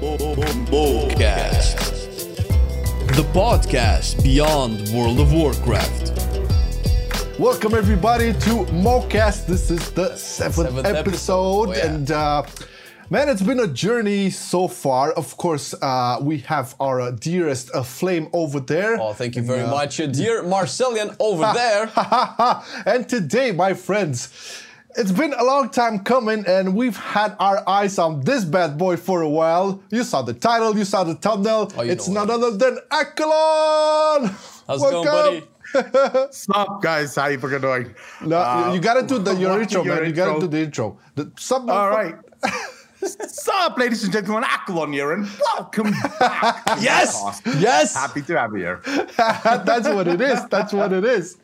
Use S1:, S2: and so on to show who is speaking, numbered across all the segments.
S1: The podcast beyond World of Warcraft.
S2: Welcome everybody to Mocast. This is the seventh,
S1: Seventh
S2: episode,
S1: episode. Oh, yeah.
S2: and uh, man, it's been a journey so far. Of course, uh, we have our uh, dearest uh, Flame over there.
S1: Oh, thank you very much, uh, dear Marcellian over there.
S2: and today, my friends, it's been a long time coming, and we've had our eyes on this bad boy for a while. You saw the title, you saw the thumbnail.
S1: Oh,
S2: it's none
S1: what
S2: other than Accolonn.
S1: How's it going, buddy?
S3: Sup, guys? How you fucking doing?
S2: No,
S3: Uh,
S2: you gotta do the your intro,
S3: your
S2: man. You gotta do the intro. The, some
S3: All right. Sup, ladies and gentlemen? Accolonn here, and welcome back.
S1: Yes! Yes!
S3: Happy to have you here.
S2: That's what it is. That's what it is.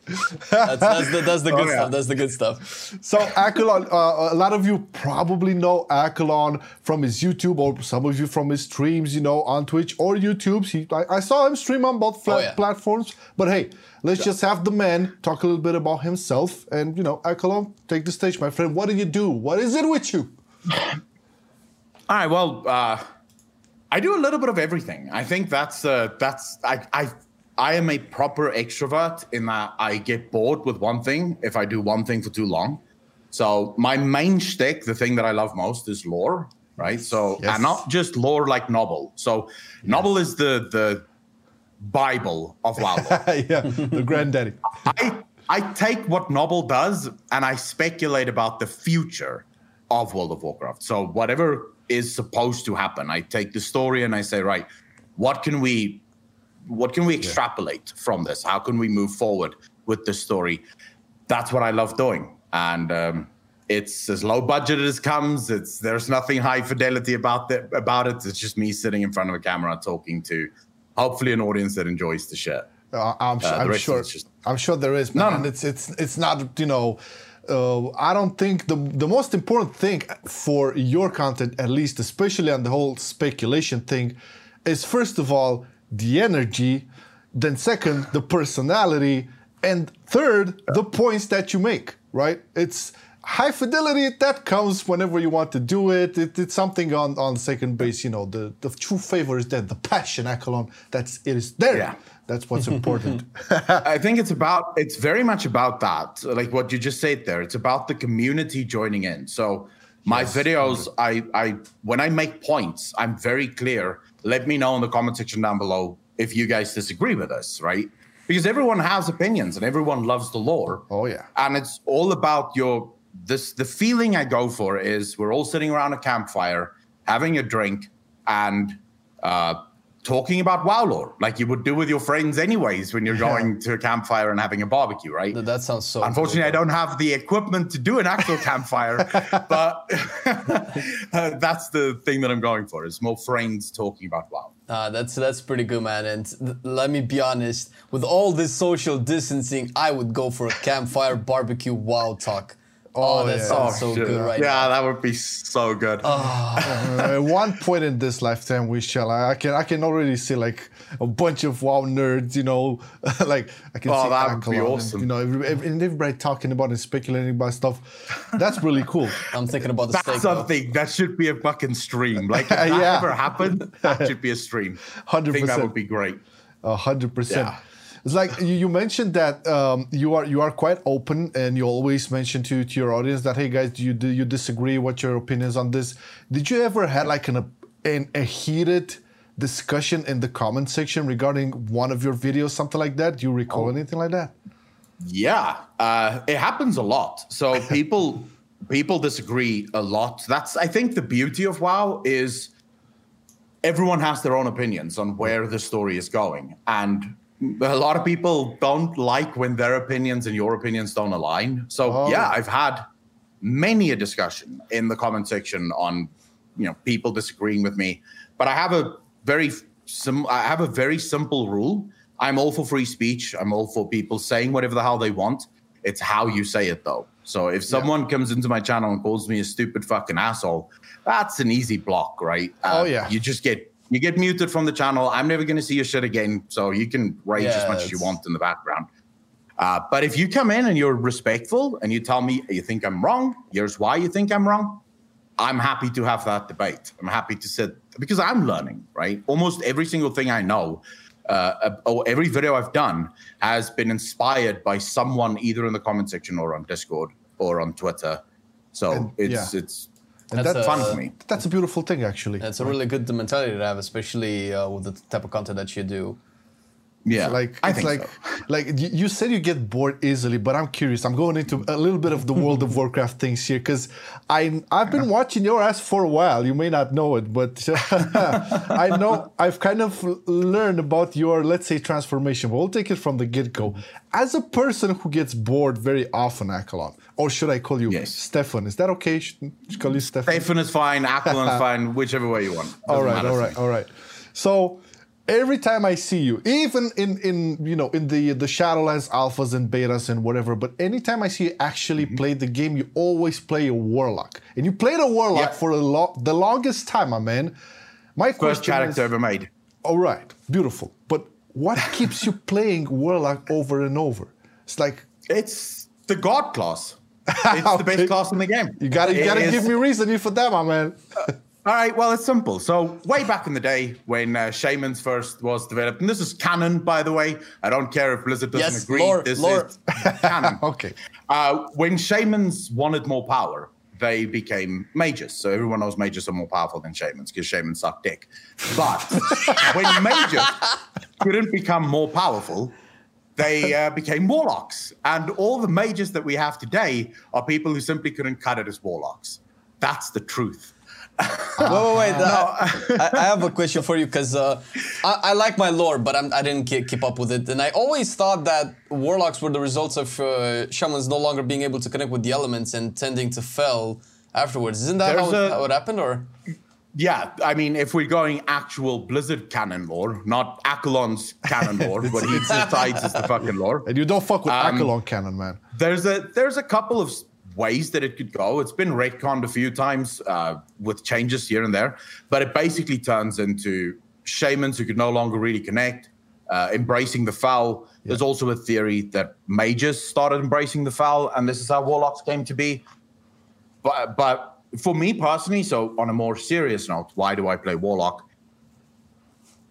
S1: That's, that's the, that's the good
S3: Oh, yeah.
S1: stuff. That's the good stuff.
S2: So Accolonn, uh, a lot of you probably know Accolonn from his YouTube, or some of you from his streams, you know, on Twitch or YouTube. He, I, I saw him stream on both fla-
S1: Oh, yeah.
S2: platforms. But hey, let's just have the man talk a little bit about himself. And you know, Accolonn, take the stage, my friend. What do you do? What is it with you?
S3: All right. Well, uh, I do a little bit of everything. I think that's uh, that's I I I am a proper extrovert in that I get bored with one thing if I do one thing for too long. So my main shtick, the thing that I love most, is lore. Right. So
S2: Yes.
S3: and not just lore like Nobbel. So Nobbel is the the Bible of WoW
S2: yeah, the granddaddy.
S3: I I take what Nobbel does and I speculate about the future of World of Warcraft. So whatever is supposed to happen, I take the story and I say, right, what can we what can we extrapolate from this? How can we move forward with the story? That's what I love doing. And um, it's as low budget as comes. It's there's nothing high fidelity about the, about it. It's just me sitting in front of a camera talking to hopefully an audience that enjoys the shit.
S2: Uh, I'm,
S3: Uh,
S2: I'm sure.
S3: just-
S2: I'm sure there is,
S3: No, no.
S2: It's it's it's not you know. Uh, I don't think the the most important thing for your content, at least, especially on the whole speculation thing, is first of all the energy, then second the personality, and third the points that you make. Right? It's high fidelity that comes whenever you want to do it. it it's something on on second base. You know, the the true favor is that The passion, Accolonn, that's it is there.
S3: Yeah.
S2: That's what's important.
S3: I think it's about it's very much about that. Like what you just said there. It's about the community joining in. So my videos, I I when I make points, I'm very clear. Let me know in the comment section down below if you guys disagree with us, right? Because everyone has opinions and everyone loves the lore.
S2: Oh, yeah.
S3: And it's all about your this the feeling I go for is we're all sitting around a campfire having a drink and uh talking about WoW lore, like you would do with your friends anyways when you're going to a campfire and having a barbecue, right?
S1: That, sounds so.
S3: Unfortunately,
S1: cool,
S3: I don't have the equipment to do an actual campfire, but uh, that's the thing that I'm going for. Is more friends talking about WoW.
S1: Uh, that's that's pretty good, man. And th- let me be honest, with all this social distancing, I would go for a campfire barbecue wow talk. Oh,
S2: Oh,
S1: that
S2: yeah.
S1: sounds so
S3: shit.
S1: good right
S3: yeah,
S1: now.
S3: that would be so good.
S2: Uh, at one point in this lifetime, we shall. I, I can I can already see like a bunch of WoW nerds. You know, like I can
S3: Oh,
S2: see
S3: that would be
S2: Accolonn and, you know, every, every- and everybody talking about and speculating about stuff. That's really cool.
S1: I'm thinking about the
S3: That's
S1: steak. though.
S3: something that should be a fucking stream. Like if that
S2: Yeah.
S3: ever happened, that should be a stream. I think that would be great.
S2: A hundred percent.
S3: Yeah.
S2: It's like you, you mentioned that um, you are you are quite open, and you always mention to, to your audience that hey guys, do you do you disagree? What's your opinions on this? Did you ever had like an, an a heated discussion in the comment section regarding one of your videos, something like that? Do you recall anything like that?
S3: Yeah, uh, it happens a lot. So people people disagree a lot. That's I think the beauty of WoW is everyone has their own opinions on where the story is going, and a lot of people don't like when their opinions and your opinions don't align. So
S2: Oh.
S3: yeah, I've had many a discussion in the comment section on you know people disagreeing with me, but I have a very sim- I have a very simple rule. I'm all for free speech. I'm all for people saying whatever the hell they want. It's how you say it though. So if someone comes into my channel and calls me a stupid fucking asshole, that's an easy block, right? Uh,
S2: Oh, yeah.
S3: You just get you get muted from the channel. I'm never going to see your shit again. So you can rage as much as you want in the background. Uh, but if you come in and you're respectful and you tell me you think I'm wrong, here's why you think I'm wrong, I'm happy to have that debate. I'm happy to sit because I'm learning, right? Almost every single thing I know, uh, or every video I've done has been inspired by someone either in the comment section or on Discord or on Twitter. So
S2: And-
S3: it's
S2: yeah.
S3: it's
S2: And
S1: That's
S2: that's,
S3: fun for me.
S2: that's a beautiful thing, actually.
S1: It's a really good mentality to have, especially uh, with the type of content that you do.
S3: Yeah,
S2: like
S3: I
S2: it's
S3: think
S2: like
S3: so.
S2: like you said you get bored easily but i'm curious i'm going into a little bit of the world of warcraft things here because i i've been watching your ass for a while you may not know it but i know i've kind of learned about your let's say transformation but we'll take it from the get-go as a person who gets bored very often Accolonn, or should i call you
S3: Yes.
S2: stefan is that okay should should I call you stefan
S3: Stefan is fine, Accolonn's fine, whichever way you want.
S2: all
S3: Doesn't
S2: right,
S3: matter
S2: all
S3: to
S2: right,
S3: me.
S2: all right. So every time I see you, even in in you know in the the Shadowlands alphas and betas and whatever, but anytime I see you actually
S3: Mm-hmm.
S2: play the game, you always play a warlock, and you played a warlock
S3: Yeah.
S2: for a lo- the longest time, my man. My
S3: First character
S2: is,
S3: ever made.
S2: all right, beautiful, but what keeps you playing warlock over and over? It's like
S3: It's the god class. It's the best class in the game.
S2: you gotta you gotta give me reasoning for that, my man.
S3: All right, well, it's simple. So, way back in the day when uh, Shaman's first was developed, and this is canon, by the way. I don't care if Blizzard doesn't
S1: Yes,
S3: agree.
S1: lore,
S3: this
S1: lore.
S3: is canon.
S2: Okay.
S3: Uh, when Shamans wanted more power, they became mages. So, everyone knows mages are more powerful than Shamans because Shamans suck dick. But when mages couldn't become more powerful, they uh, became warlocks. And all the mages that we have today are people who simply couldn't cut it as warlocks. That's the truth.
S1: Wait, wait, wait. I, I I have a question for you because uh, I, I like my lore, but I'm, I didn't keep, keep up with it. And I always thought that warlocks were the results of uh, shamans no longer being able to connect with the elements and tending to fel afterwards. Isn't that how,
S3: a-
S1: how it happened? Or
S3: Yeah, I mean, if we're going actual Blizzard canon lore, not Accolonn's canon lore, what he decides is the fucking lore.
S2: And you don't fuck with
S3: Um,
S2: Accolonn canon, man.
S3: There's a there's a couple of s- ways that it could go. It's been retconned a few times uh, with changes here and there, but it basically turns into shamans who could no longer really connect, uh, embracing the foul. There's also a theory that mages started embracing the foul, and this is how warlocks came to be. But but for me personally, so on a more serious note, why do I play warlock?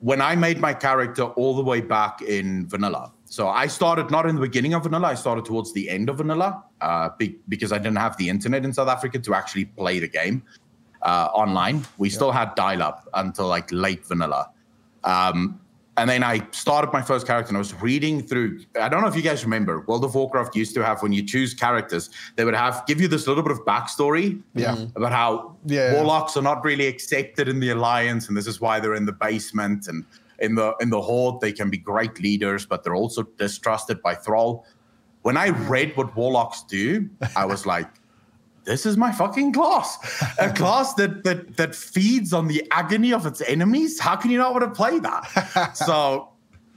S3: When I made my character all the way back in vanilla, so I started not in the beginning of vanilla, I started towards the end of vanilla, uh, be- because I didn't have the internet in South Africa to actually play the game uh, online. We still had dial-up until like late vanilla. Um, and then I started my first character and I was reading through. I don't know if you guys remember, World of Warcraft used to have when you choose characters, they would have give you this little bit of backstory
S2: Yeah.
S3: about how
S2: Yeah.
S3: warlocks are not really accepted in the alliance, and this is why they're in the basement and in the in the horde. They can be great leaders, but they're also distrusted by Thrall. When I read what warlocks do, I was like, this is my fucking class. A class that that that feeds on the agony of its enemies. How can you not want to play that? so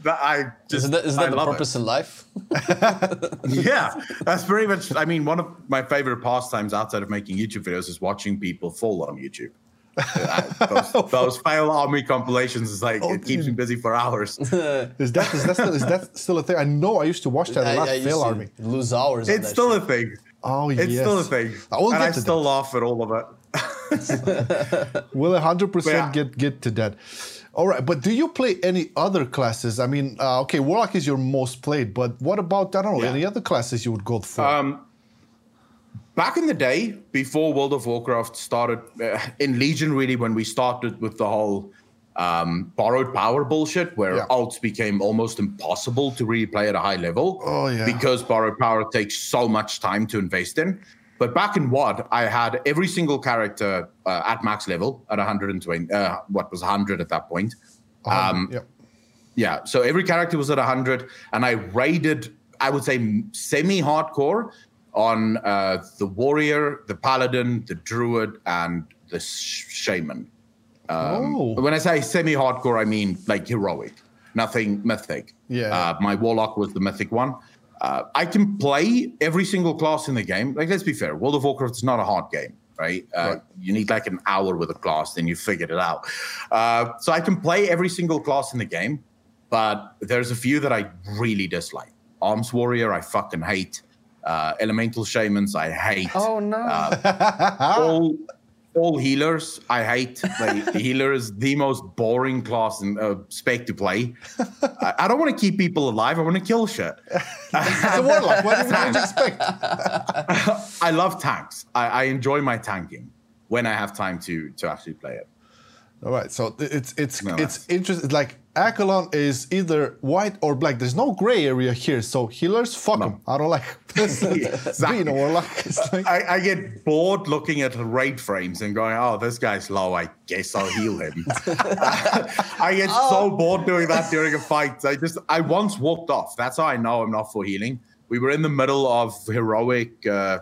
S3: that I just
S1: isn't that, isn't
S3: I
S1: that the
S3: love
S1: purpose
S3: it.
S1: in life?
S3: Yeah, that's very much. I mean, one of my favorite pastimes outside of making YouTube videos is watching people fall on YouTube. Those, those fail army compilations is like it keeps me busy for hours.
S2: Is that is that still, is that still a thing? I know I used to watch that a
S1: I,
S2: lot.
S1: I
S2: Fail Army.
S1: lose hours.
S3: It's
S1: that
S3: still
S1: shit.
S3: a thing.
S2: Oh
S3: It's
S2: yes.
S3: still a thing,
S2: I will
S3: and
S2: get
S3: I
S2: to
S3: still
S2: that.
S3: laugh at all of it.
S2: We'll 100% get get to that. All right, but do you play any other classes? I mean, uh, okay, Warlock is your most played, but what about I don't know
S3: Yeah.
S2: any other classes you would go for?
S3: Um, back in the day, before World of Warcraft started, uh, in Legion, really, when we started with the whole um, borrowed power bullshit, where
S2: Yeah.
S3: alts became almost impossible to really play at a high level.
S2: Oh, yeah.
S3: Because borrowed power takes so much time to invest in. But back in WoD, I had every single character uh, at max level at 120, uh, what was 100 at that point. Um,
S2: yeah.
S3: yeah, so every character was at 100, and I raided, I would say, semi hardcore on uh, the warrior, the paladin, the druid, and the sh- shaman. Um,
S2: Oh.
S3: When I say semi hardcore, I mean like heroic, nothing mythic.
S2: Yeah.
S3: Uh, my warlock was the mythic one. Uh, I can play every single class in the game. Like, let's be fair, World of Warcraft is not a hard game, right? Uh,
S2: Right.
S3: You need like an hour with a class, then you figured it out. Uh, so I can play every single class in the game, but there's a few that I really dislike. Arms Warrior, I fucking hate. Uh, Elemental Shamans, I hate.
S1: Oh no!
S3: Uh, all all healers. I hate like, the healer is the most boring class and uh, spec to play. I, I don't want to keep people alive. I want to kill shit.
S2: It's a warlock. What did you expect?
S3: I love tanks. I, I enjoy my tanking when I have time to to actually play it.
S2: All right, so it's it's
S3: No,
S2: it's interesting. Like Accolonn is either white or black. There's no gray area here. So healers, fuck them. I don't like being a warlock. Like,
S3: I, I get bored looking at the raid frames and going, "Oh, this guy's low. I guess I'll heal him." I get so bored doing that during a fight. I just, I once walked off. That's how I know I'm not for healing. We were in the middle of heroic. Uh,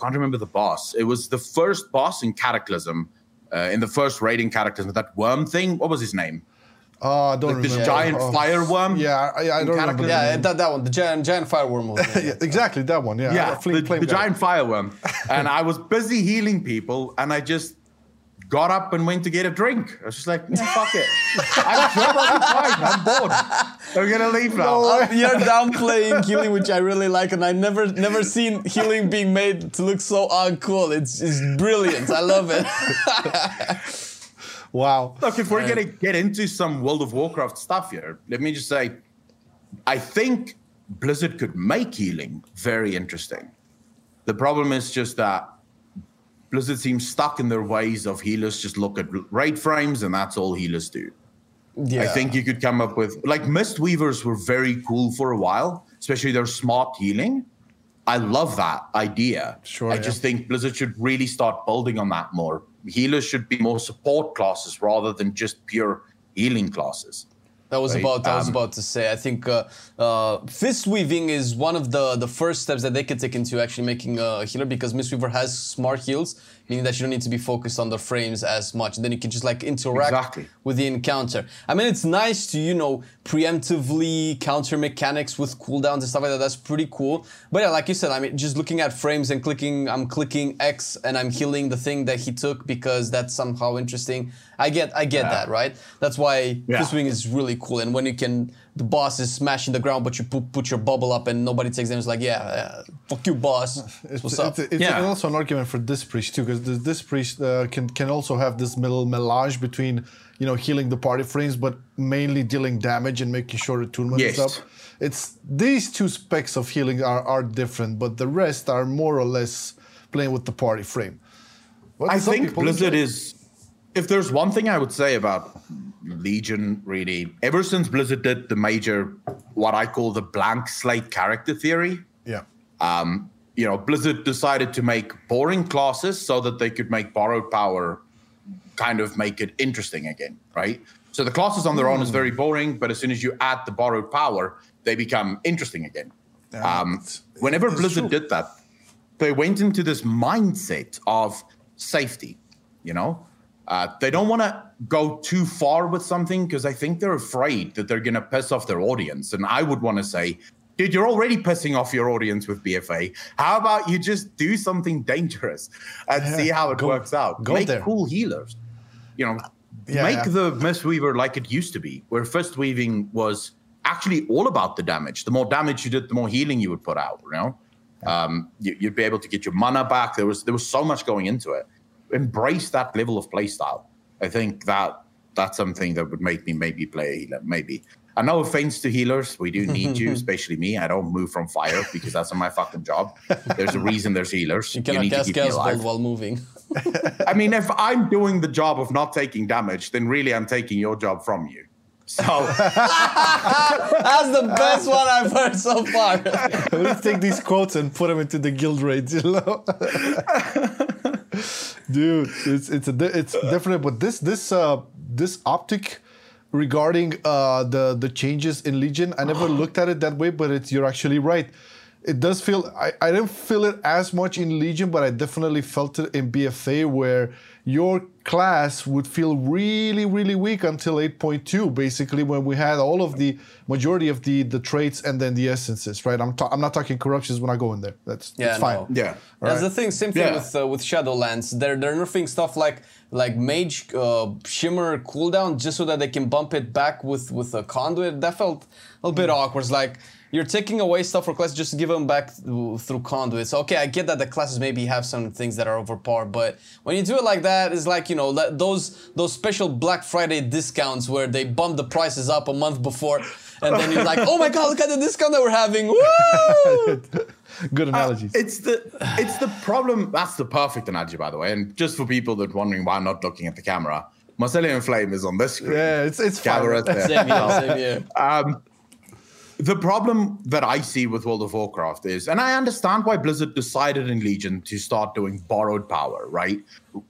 S3: can't remember the boss. It was the first boss in Cataclysm. Uh, in the first raiding Cataclysm, that worm thing. What was his name?
S2: Oh, I don't
S3: Like this giant
S2: Oh,
S3: fire worm.
S2: Yeah, I, I don't remember.
S1: Yeah, that, that one, the giant giant fireworm. was
S2: yeah, exactly that one. Yeah,
S3: yeah,
S2: flame-
S3: the,
S2: flame
S3: the giant fireworm. and I was busy healing people, and I just got up and went to get a drink. I was just like, "Yeah, fuck it. I'm sure I'll be fine. I'm bored. I'm gonna leave now.
S1: Uh, You're downplaying healing, which I really like, and I never never seen healing being made to look so uncool. It's it's brilliant. I love it.
S2: Wow.
S3: Look, if we're gonna get into some World of Warcraft stuff here, let me just say, I think Blizzard could make healing very interesting. The problem is just that Blizzard seems stuck in their ways of healers just look at raid frames and that's all healers do.
S1: Yeah.
S3: I think you could come up with like Mistweavers were very cool for a while, especially their smart healing. I love that idea.
S2: Sure,
S3: I
S2: yeah.
S3: just think Blizzard should really start building on that more. Healers should be more support classes rather than just pure healing classes.
S1: That was
S3: Right,
S1: about I was
S3: um,
S1: about to say. I think uh, uh, fist weaving is one of the the first steps that they can take into actually making a healer because Mistweaver has smart heals, meaning that you don't need to be focused on the frames as much. And then you can just like interact
S3: Exactly.
S1: with the encounter. I mean, it's nice to you know preemptively counter mechanics with cooldowns and stuff like that. That's pretty cool. But yeah, like you said, I mean, just looking at frames and clicking, I'm clicking X and I'm healing the thing that he took because that's somehow interesting. I get, I get that, right? That's why
S3: Yeah.
S1: fist weaving is really cool. And when you can, the boss is smashing the ground, but you put, put your bubble up and nobody takes them. It's like, yeah, uh, fuck you, boss.
S2: It's,
S1: What's up?
S2: it's, it's
S3: Yeah.
S2: also an argument for disc priest too, because this, disc priest uh, can can also have this middle melange between you know healing the party frames, but mainly dealing damage and making sure atonement is
S3: Yes.
S2: up. It's these two specs of healing are, are different, but the rest are more or less playing with the party frame. But
S3: I think Blizzard
S2: enjoy it.
S3: is. If there's one thing I would say about Legion, really, ever since Blizzard did the major, what I call the blank slate character theory,
S2: yeah.
S3: um, you know, Blizzard decided to make boring classes so that they could make borrowed power kind of make it interesting again, right? So the classes on their own is very boring, but as soon as you add the borrowed power, they become interesting again. Um, whenever Blizzard
S2: true.
S3: did that, they went into this mindset of safety. You know, uh, they don't want to go too far with something because I think they're afraid that they're going to piss off their audience. And I would want to say, dude, you're already pissing off your audience with BFA. How about you just do something dangerous and
S2: Yeah,
S3: see how it
S2: go-
S3: works out?
S2: go
S3: Make
S2: there.
S3: cool healers. You know,
S2: Yeah,
S3: make
S2: yeah.
S3: the Mistweaver like it used to be, where fist weaving was actually all about the damage. The more damage you did, the more healing you would put out. You know, um, you, you'd be able to get your mana back. There was there was so much going into it. Embrace that level of playstyle. I think that that's something that would make me maybe play a healer. Maybe. And no offense to healers, we do need you, especially me. I don't move from fire because that's not my fucking job. There's a reason there's healers.
S1: You cannot
S3: need to
S1: cast
S3: keep me
S1: Chaos
S3: alive.
S1: Bolt while moving.
S3: I mean, if I'm doing the job of not taking damage, then really I'm taking your job from you. So
S1: That's the best one I've heard so far.
S2: Let's take these quotes and put them into the guild raids, you know. Dude, it's it's a it's definitely, but this this uh this optic regarding uh the the changes in Legion, I never looked at it that way, but it's you're actually right. It does feel I, I didn't feel it as much in Legion, but I definitely felt it in BFA where your class would feel really, really weak until 8.2, basically, when we had all of the majority of the the traits and then the essences, right? I'm ta- I'm not talking corruptions when I go in there. That's,
S1: Yeah,
S2: that's fine.
S1: no.
S3: yeah.
S1: That's the thing. Same thing
S3: Yeah.
S1: with uh, with Shadowlands. They're they're nerfing stuff like like Mage uh, Shimmer cooldown just so that they can bump it back with with a conduit. That felt a little bit awkward. It's like you're taking away stuff for classes just to give them back th- through conduits. Okay, I get that the classes maybe have some things that are overpowered, but when you do it like that, it's like you know those those special Black Friday discounts where they bump the prices up a month before, and then you're like, oh my god, look at the discount that we're having! Woo!
S2: Good analogies.
S3: It's the it's the problem. That's the perfect analogy, by the way. And just for people that are wondering why I'm not looking at the camera, Marsilian Flame is on this screen.
S2: yeah, it's it's fine.
S3: Camera's there.
S1: same here, same here.
S3: Um, the problem that I see with World of Warcraft is, and I understand why Blizzard decided in Legion to start doing borrowed power, right?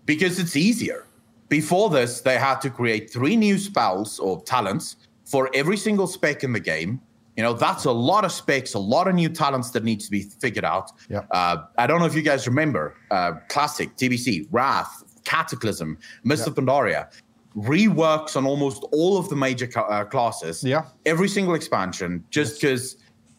S3: Because it's easier. Before this, they had to create three new spells or talents for every single spec in the game. You know, that's a lot of specs, a lot of new talents that needs to be figured out.
S2: Yeah.
S3: Uh, I don't know if you guys remember uh, Classic, TBC, Wrath, Cataclysm, Mist of Pandaria reworks on almost all of the major uh, classes.
S2: Yeah.
S3: Every single expansion, just because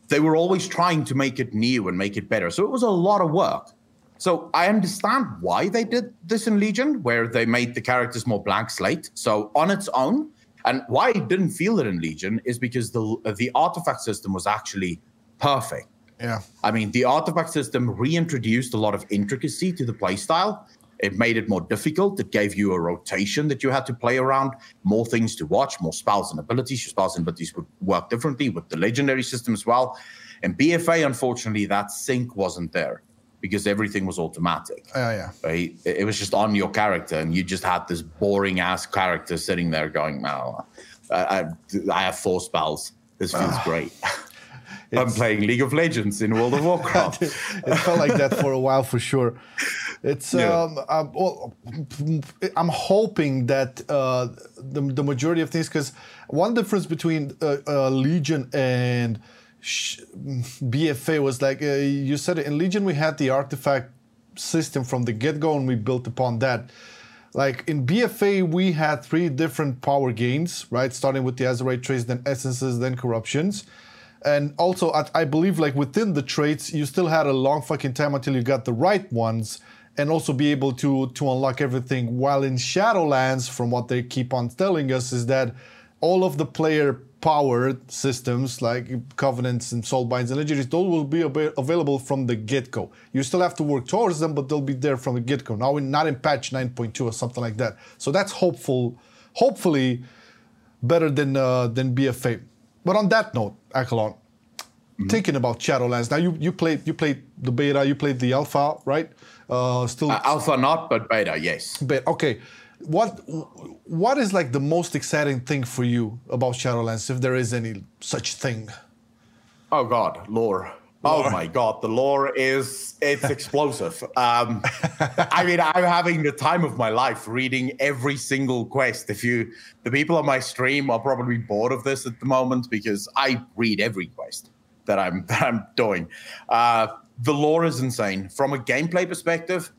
S3: they were always trying to make it new and make it better. So it was a lot of work. So I understand why they did this in Legion, where they made the characters more blank slate. So on its own, and why I didn't feel it in Legion is because the the artifact system was actually perfect.
S2: Yeah.
S3: I mean, the artifact system reintroduced a lot of intricacy to the playstyle. It made it more difficult. It gave you a rotation that you had to play around, more things to watch, more spells and abilities. Your spells and abilities would work differently with the legendary system as well. And BFA, unfortunately, that sync wasn't there because everything was automatic.
S2: Yeah, yeah.
S3: Right? It was just on your character, and you just had this boring ass character sitting there going, "No, I, I, I have four spells. This feels great." I'm playing League of Legends in World of Warcraft.
S2: it felt like that for a while for sure. It's
S3: Yeah.
S2: um, uh, well, I'm hoping that uh, the the majority of things because one difference between uh, uh, Legion and sh- BFA was like uh, you said in Legion we had the artifact system from the get go and we built upon that. Like in BFA, we had three different power gains, right? Starting with the Azerite traits, then essences, then corruptions. And also, I, I believe, like within the traits, you still had a long fucking time until you got the right ones, and also be able to to unlock everything. While in Shadowlands, from what they keep on telling us, is that all of the player powered systems like covenants and soulbinds and legendaries, those will be ab- available from the get-go. You still have to work towards them, but they'll be there from the get-go. Now, in, not in patch 9.2 or something like that. So that's hopeful, hopefully better than uh, than BFA. But on that note, Accolonn, thinking about Shadowlands. Now you you played you played the beta, you played the alpha, right? Uh, still,
S3: Uh, Alpha not, but beta, yes.
S2: but okay. What what is like the most exciting thing for you about Shadowlands, if there is any such thing?
S3: Oh God, lore. Oh my God, the lore is it's explosive. Um, I mean, I'm having the time of my life reading every single quest. If you, the people on my stream are probably bored of this at the moment because I read every quest that I'm that I'm doing. Uh, the lore is insane. From a gameplay perspective,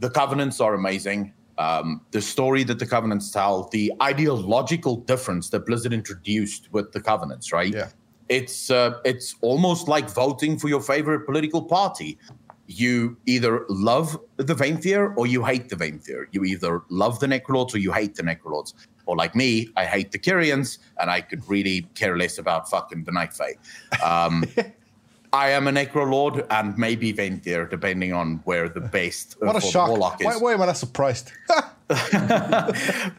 S3: the covenants are amazing. Um, the story that the covenants tell, the ideological difference that Blizzard introduced with the covenants, right?
S2: Yeah.
S3: It's uh, it's almost like voting for your favorite political party. You either love the Venthyr or you hate the Venthyr. You either love the Necrolords or you hate the Necrolords. Or like me, I hate the Kyrians, and I could really care less about fucking the Night Fae. Um, I am a Necrolord and maybe Venthyr, depending on where the best uh,
S2: What a shock!
S3: Warlock is.
S2: Why, why am I not surprised?
S3: the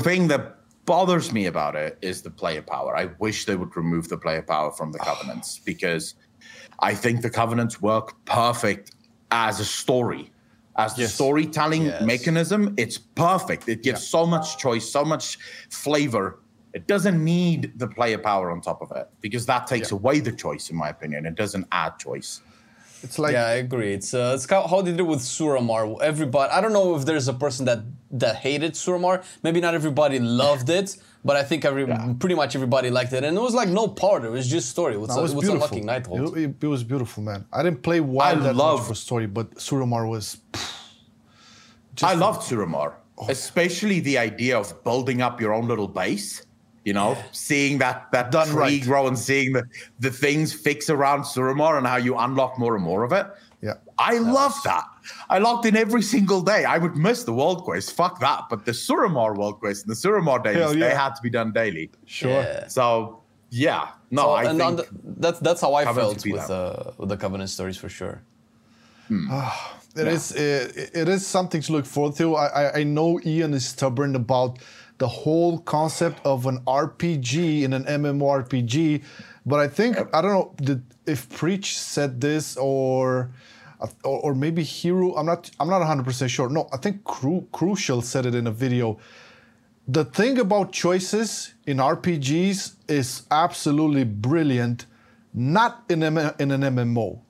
S3: thing that bothers me about it is the player power. I wish they would remove the player power from the covenants because I think the covenants work perfect as a story. As the
S2: Yes.
S3: storytelling
S1: Yes.
S3: mechanism, it's perfect. It gives so much choice, so much flavor. It doesn't need the player power on top of it because that takes away the choice, in my opinion. It doesn't add choice.
S2: It's like
S1: yeah, I agree. It's uh, it's how, how they did it with Suramar. Everybody, I don't know if there's a person that that hated Suramar. Maybe not everybody loved it, but I think every pretty much everybody liked it. And it was like no part. It was just story. It was,
S2: No, it was
S1: it was
S2: beautiful.
S1: unlocking Nighthold.
S2: It, it- it was beautiful, man. I didn't play WoW
S3: I
S2: that
S3: love-
S2: much for story, but Suramar was.
S3: I loved Suramar, especially the idea of building up your own little base. You know, seeing that that
S2: Done
S3: tree
S2: right.
S3: grow and seeing the the things fix around Suramar and how you unlock more and more of it.
S2: Yeah.
S3: I love that. I logged in every single day. I would miss the world quest. Fuck that. But the Suramar world quest and the Suramar dailies,
S2: Hell yeah.
S3: they had to be done daily.
S2: Sure.
S1: Yeah.
S3: So Yeah, no,
S1: So,
S3: I
S1: and
S3: think
S1: the, that's that's how I
S3: Covenant
S1: felt with
S3: that.
S1: uh, with the Covenant stories for sure.
S2: It is it, it is something to look forward to. I, I I know Ian is stubborn about the whole concept of an RPG in an MMORPG, but I think I don't know did, if Preach said this or. Or, or maybe Hero, I'm not. I'm not 100 percent sure. No, I think Cru- Crucial said it in a video. The thing about choices in RPGs is absolutely brilliant, not in, M- in an MMO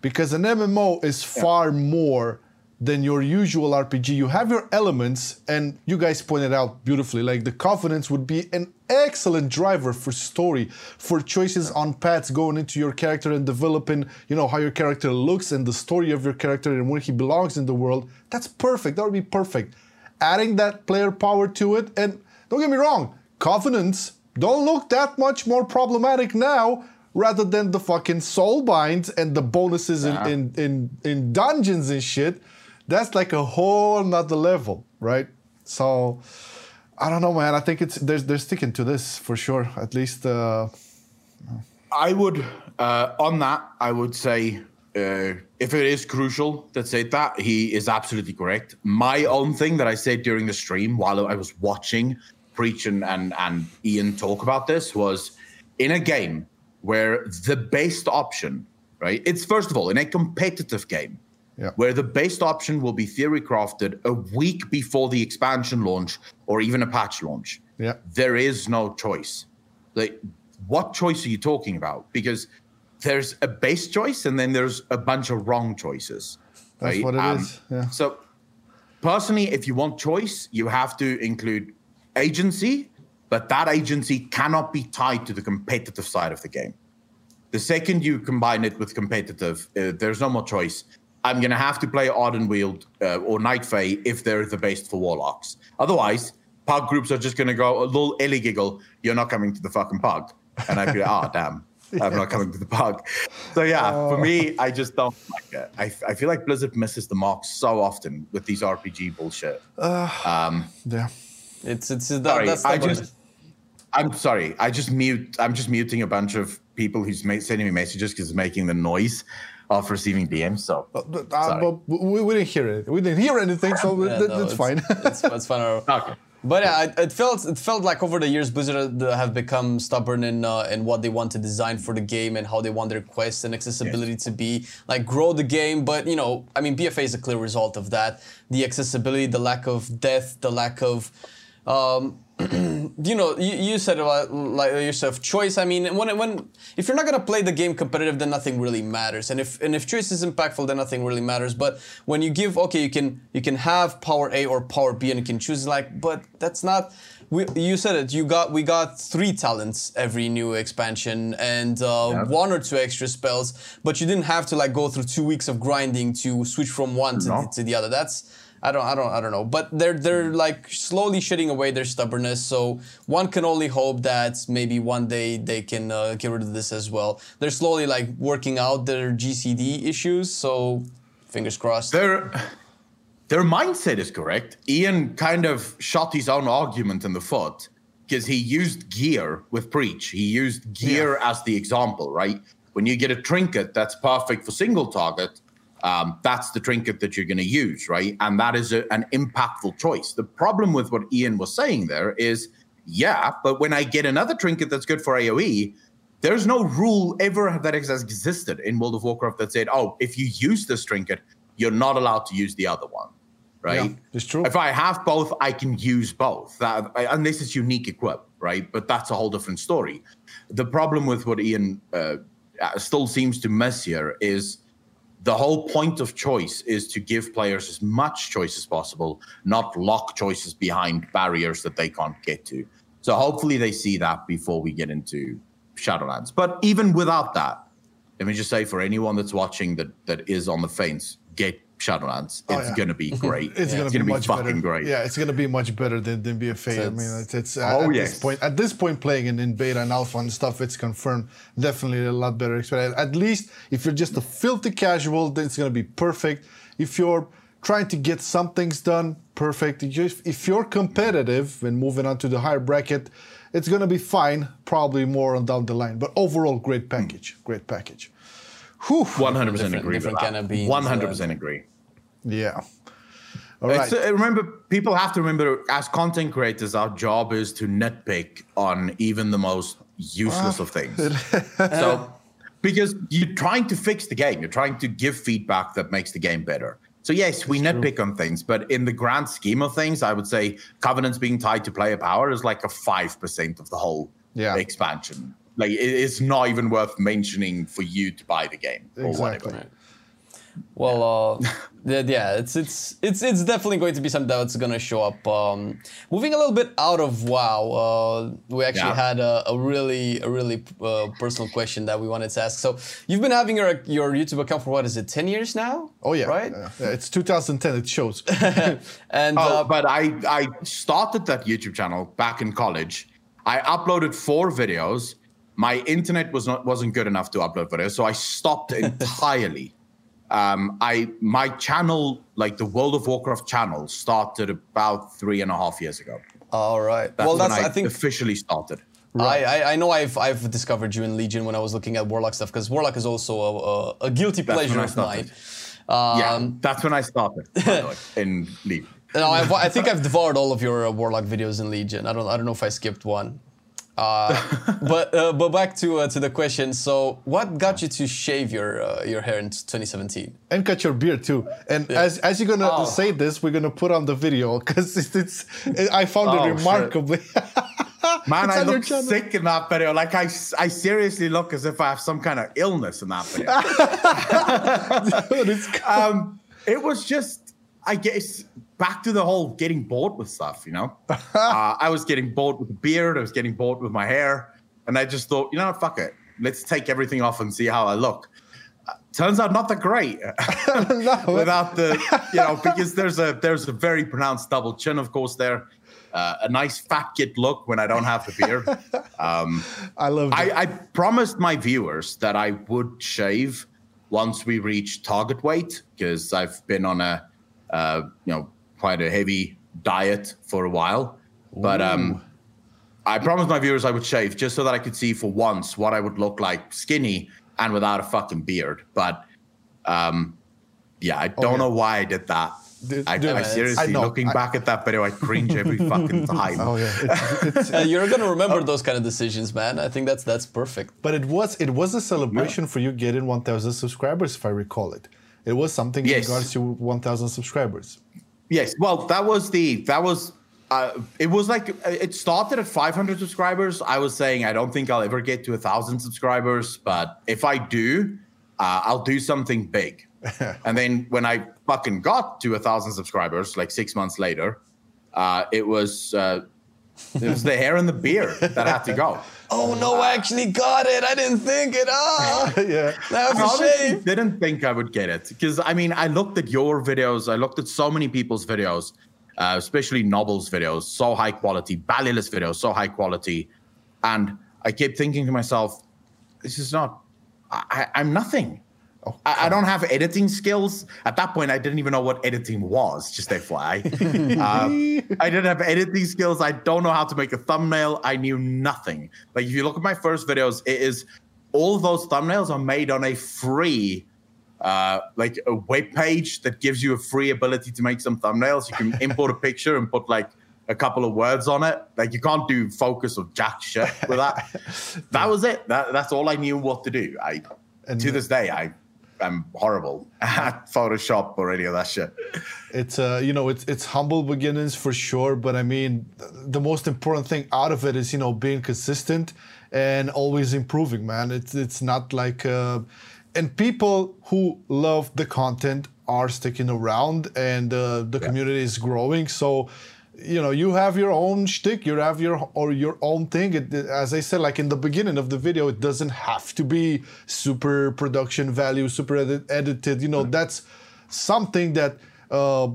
S2: because an MMO is far more than your usual RPG. You have your elements, and you guys pointed out beautifully, like the Covenants would be an excellent driver for story, for choices on paths going into your character and developing, you know, how your character looks and the story of your character and where he belongs in the world. That's perfect. That would be perfect. Adding that player power to it, and don't get me wrong, Covenants don't look that much more problematic now rather than the fucking soul binds and the bonuses in, in, in, in dungeons and shit. That's like a whole nother level, right? So I don't know, man. I think it's they're, they're sticking to this for sure. At least uh,
S3: I would, uh, on that, I would say, uh, if it is crucial that said that, he is absolutely correct. My own thing that I said during the stream while I was watching Preach and, and, and Ian talk about this was in a game where the best option, right? It's first of all in a competitive game
S2: Yeah.
S3: where the best option will be theory crafted a week before the expansion launch or even a patch launch
S2: yeah,
S3: there is no choice. Like, what choice are you talking about? Because there's a base choice and then there's a bunch of wrong choices.
S2: That's
S3: right?
S2: what it is, yeah.
S3: So, personally, if you want choice, you have to include agency, but that agency cannot be tied to the competitive side of the game. The second you combine it with competitive, uh, there's no more choice. I'm going to have to play Ardenweald uh, or Night Fae if they're the best for Warlocks. Otherwise, pug groups are just going to go a little Ellie giggle, you're not coming to the fucking pug. And I'd be like, oh, damn, I'm not coming to the pug. So, yeah, for me, I just don't like it. I, I feel like Blizzard misses the mark so often with these RPG bullshit. um,
S2: yeah.
S1: It's it's that,
S3: sorry,
S1: that's
S3: I
S1: stubborn.
S3: just. I'm sorry. I just mute. I'm just muting a bunch of people who's ma- sending me messages because it's making the noise of receiving DMs. So
S2: But, uh,
S3: Sorry.
S2: but we, we didn't hear it. We didn't hear anything, so
S1: Yeah,
S2: that,
S1: no,
S2: that's
S1: it's,
S2: fine.
S1: it's, it's fine.
S3: okay.
S1: But yeah, it, it felt it felt like over the years Blizzard uh, have become stubborn in uh, in what they want to design for the game and how they want their quests and accessibility to be. Like grow the game, but you know, I mean, BFA is a clear result of that. The accessibility, the lack of death, the lack of. Um, you know, you, you said about like yourself choice. I mean, when when if you're not gonna play the game competitive, then nothing really matters. And if and if choice is impactful, then nothing really matters. But when you give, okay, you can you can have power A or power B, and you can choose like, but that's not. We, you said it. You got we got three talents every new expansion and uh, one or two extra spells, but you didn't have to like go through two weeks of grinding to switch from one to,
S3: No.
S1: to the other. That's I don't I don't I don't know. But they're they're like slowly shedding away their stubbornness. So one can only hope that maybe one day they can uh, get rid of this as well. They're slowly like working out their GCD issues. So fingers crossed.
S3: Their their mindset is correct. Ian kind of shot his own argument in the foot because he used gear with Preach. He used gear as the example, right? When you get a trinket that's perfect for single target, um, that's the trinket that you're going to use, right? And that is a, an impactful choice. The problem with what Ian was saying there is, yeah, but when I get another trinket that's good for AoE, there's no rule ever that has existed in World of Warcraft that said, oh, if you use this trinket, you're not allowed to use the other one, right?
S2: Yeah, it's true.
S3: If I have both, I can use both, that, unless it's unique equip, right? But that's a whole different story. The problem with what Ian uh, uh, still seems to miss here is the whole point of choice is to give players as much choice as possible, not lock choices behind barriers that they can't get to. So hopefully they see that before we get into Shadowlands. But even without that, let me just say for anyone that's watching that that is on the fence, get Shadowlands.
S2: Oh,
S3: it's
S2: yeah.
S3: gonna be great.
S2: It's gonna, be,
S3: be,
S2: much
S3: fucking
S2: better.
S3: great.
S2: Yeah, it's gonna be much better than, than BFA.
S1: So
S2: I mean,
S1: it's-
S2: it's, it's
S3: Oh,
S2: at
S3: yes.
S2: this point. At this point, playing in, in beta and alpha and stuff, it's confirmed. Definitely a lot better experience. At least if you're just a filthy casual, then it's gonna be perfect. If you're trying to get some things done, perfect. If you- If you're competitive and moving on to the higher bracket, it's gonna be fine. Probably more on down the line, but overall, great package. Great package. Whew.
S3: One hundred percent
S1: Different-
S3: agree with
S1: different kind
S3: that. One hundred percent agree.
S2: Yeah. All right.
S3: Uh, remember, people have to remember, as content creators, our job is to nitpick on even the most useless of things. so, because you're trying to fix the game, you're trying to give feedback that makes the game better. So yes, we nitpick on things, but in the grand scheme of things, I would say covenants being tied to player power is like a five percent of the whole
S2: Yeah.
S3: expansion. Like it's not even worth mentioning for you to buy the game or
S2: Exactly.
S3: whatever.
S1: Well, uh, yeah, yeah, it's it's it's it's definitely going to be something that's gonna show up. Um, moving a little bit out of WoW, uh, we actually
S3: Yeah.
S1: had a, a really a really uh, personal question that we wanted to ask. So you've been having your your YouTube account for what is it, ten years now?
S2: oh yeah.
S1: right.
S2: Yeah, yeah, It's 2010. It shows.
S1: And
S3: Oh,
S1: uh,
S3: but I I started that YouTube channel back in college. I uploaded four videos. My internet was not wasn't good enough to upload videos, so I stopped entirely. Um, I my channel, like the World of Warcraft channel, started about three and a half years ago.
S1: all right.
S3: That's
S1: well, that's I, think
S3: officially started.
S1: I, I I know I've I've discovered you in Legion when I was looking at Warlock stuff because Warlock is also a, a, a guilty pleasure of mine. Um,
S3: yeah, that's when I started by the way, in League.
S1: No, I've, I think I've devoured all of your uh, Warlock videos in Legion. I don't I don't know if I skipped one. Uh, but uh, but back to uh, to the question. So, what got you to shave your uh, your hair in 2017?
S2: and cut your beard too. And as as you're gonna
S1: Oh.
S2: say this, we're gonna put on the video because it's, it's I found
S3: Oh,
S2: it remarkably.
S3: Man,
S2: It's
S3: I look
S2: channel.
S3: sick in that video. Like I, I seriously look as if I have some kind of illness in that video.
S2: Dude, it's-
S3: um, it was just, I guess, back to the whole getting bored with stuff. You know, uh, I was getting bored with the beard. I was getting bored with my hair, and I just thought, you know, fuck it, let's take everything off and see how I look. Uh, turns out not that great without the, you know, because there's a there's a very pronounced double chin, of course. There, uh, a nice fat kid look when I don't have the beard. Um,
S2: I love
S3: I. I promised my viewers that I would shave once we reach target weight because I've been on a uh, you know quite a heavy diet for a while. But um, I promised my viewers I would shave just so that I could see for once what I would look like skinny and without a fucking beard. But um, yeah, I don't
S2: yeah.
S3: know why I did that.
S2: Dude,
S3: I,
S2: dude,
S3: I seriously,
S2: I know,
S3: looking
S2: I-
S3: back at that video, I cringe every fucking time.
S2: oh yeah, it's, it's,
S1: Uh, you're gonna remember those kind of decisions, man. I think that's that's perfect.
S2: but it was it was a celebration for you getting 1,000 subscribers, if I recall it. It was something
S3: Yes.
S2: in regards to 1,000 subscribers.
S3: Yes, well, that was the that was uh, it was like uh, it started at 500 subscribers. I was saying I don't think I'll ever get to a thousand subscribers, but if I do, uh, I'll do something big. and then when I fucking got to a thousand subscribers, like six months later, uh, it was uh, it was the hair and the beard that had to go.
S1: Oh no, I actually got it. I didn't think it. Ah,
S2: yeah.
S1: that's
S3: I
S1: a
S3: honestly
S1: shame.
S3: didn't think I would get it because I mean I looked at your videos, I looked at so many people's videos, uh, especially Nobbel's videos, so high quality, Bellular's videos, so high quality, and I kept thinking to myself, this is not, I, I- I'm nothing.
S2: Oh,
S3: I, I don't have editing skills. At that point, I didn't even know what editing was, just FYI. um, I didn't have editing skills. I don't know how to make a thumbnail. I knew nothing. Like, if you look at my first videos, it is all those thumbnails are made on a free, uh, like a web page that gives you a free ability to make some thumbnails. You can import a picture and put like a couple of words on it. Like, you can't do focus or jack shit with that. that was it. That, that's all I knew what to do. I,
S2: And-
S3: to this day, I am horrible at Photoshop or any of that shit.
S2: It's uh, you know, it's it's humble beginnings for sure, but I mean, th- the most important thing out of it is you know being consistent and always improving, man. It's it's not like, uh, and people who love the content are sticking around, and uh, the community is growing. So, you know, you have your own shtick, you have your or your own thing. It, as I said, like in the beginning of the video, it doesn't have to be super production value, super edit- edited. You know, that's something that uh,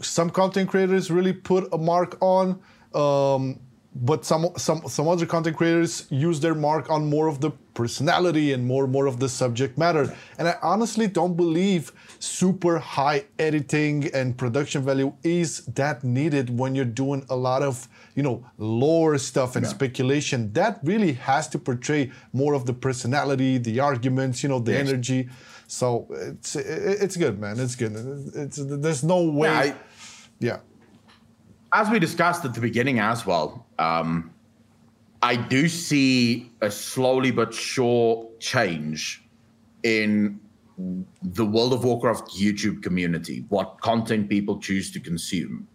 S2: some content creators really put a mark on. Um, but some some some other content creators use their mark on more of the personality and more more of the subject matter. And I honestly don't believe super high editing and production value is that needed when you're doing a lot of you know lore stuff and yeah. speculation. That really has to portray more of the personality, the arguments, you know, the yes. energy. So it's it's good, man. It's good. It's, there's no way. Yeah, I, yeah
S3: as we discussed at the beginning as well, um, I do see a slowly but sure change in the World of Warcraft YouTube community, what content people choose to consume.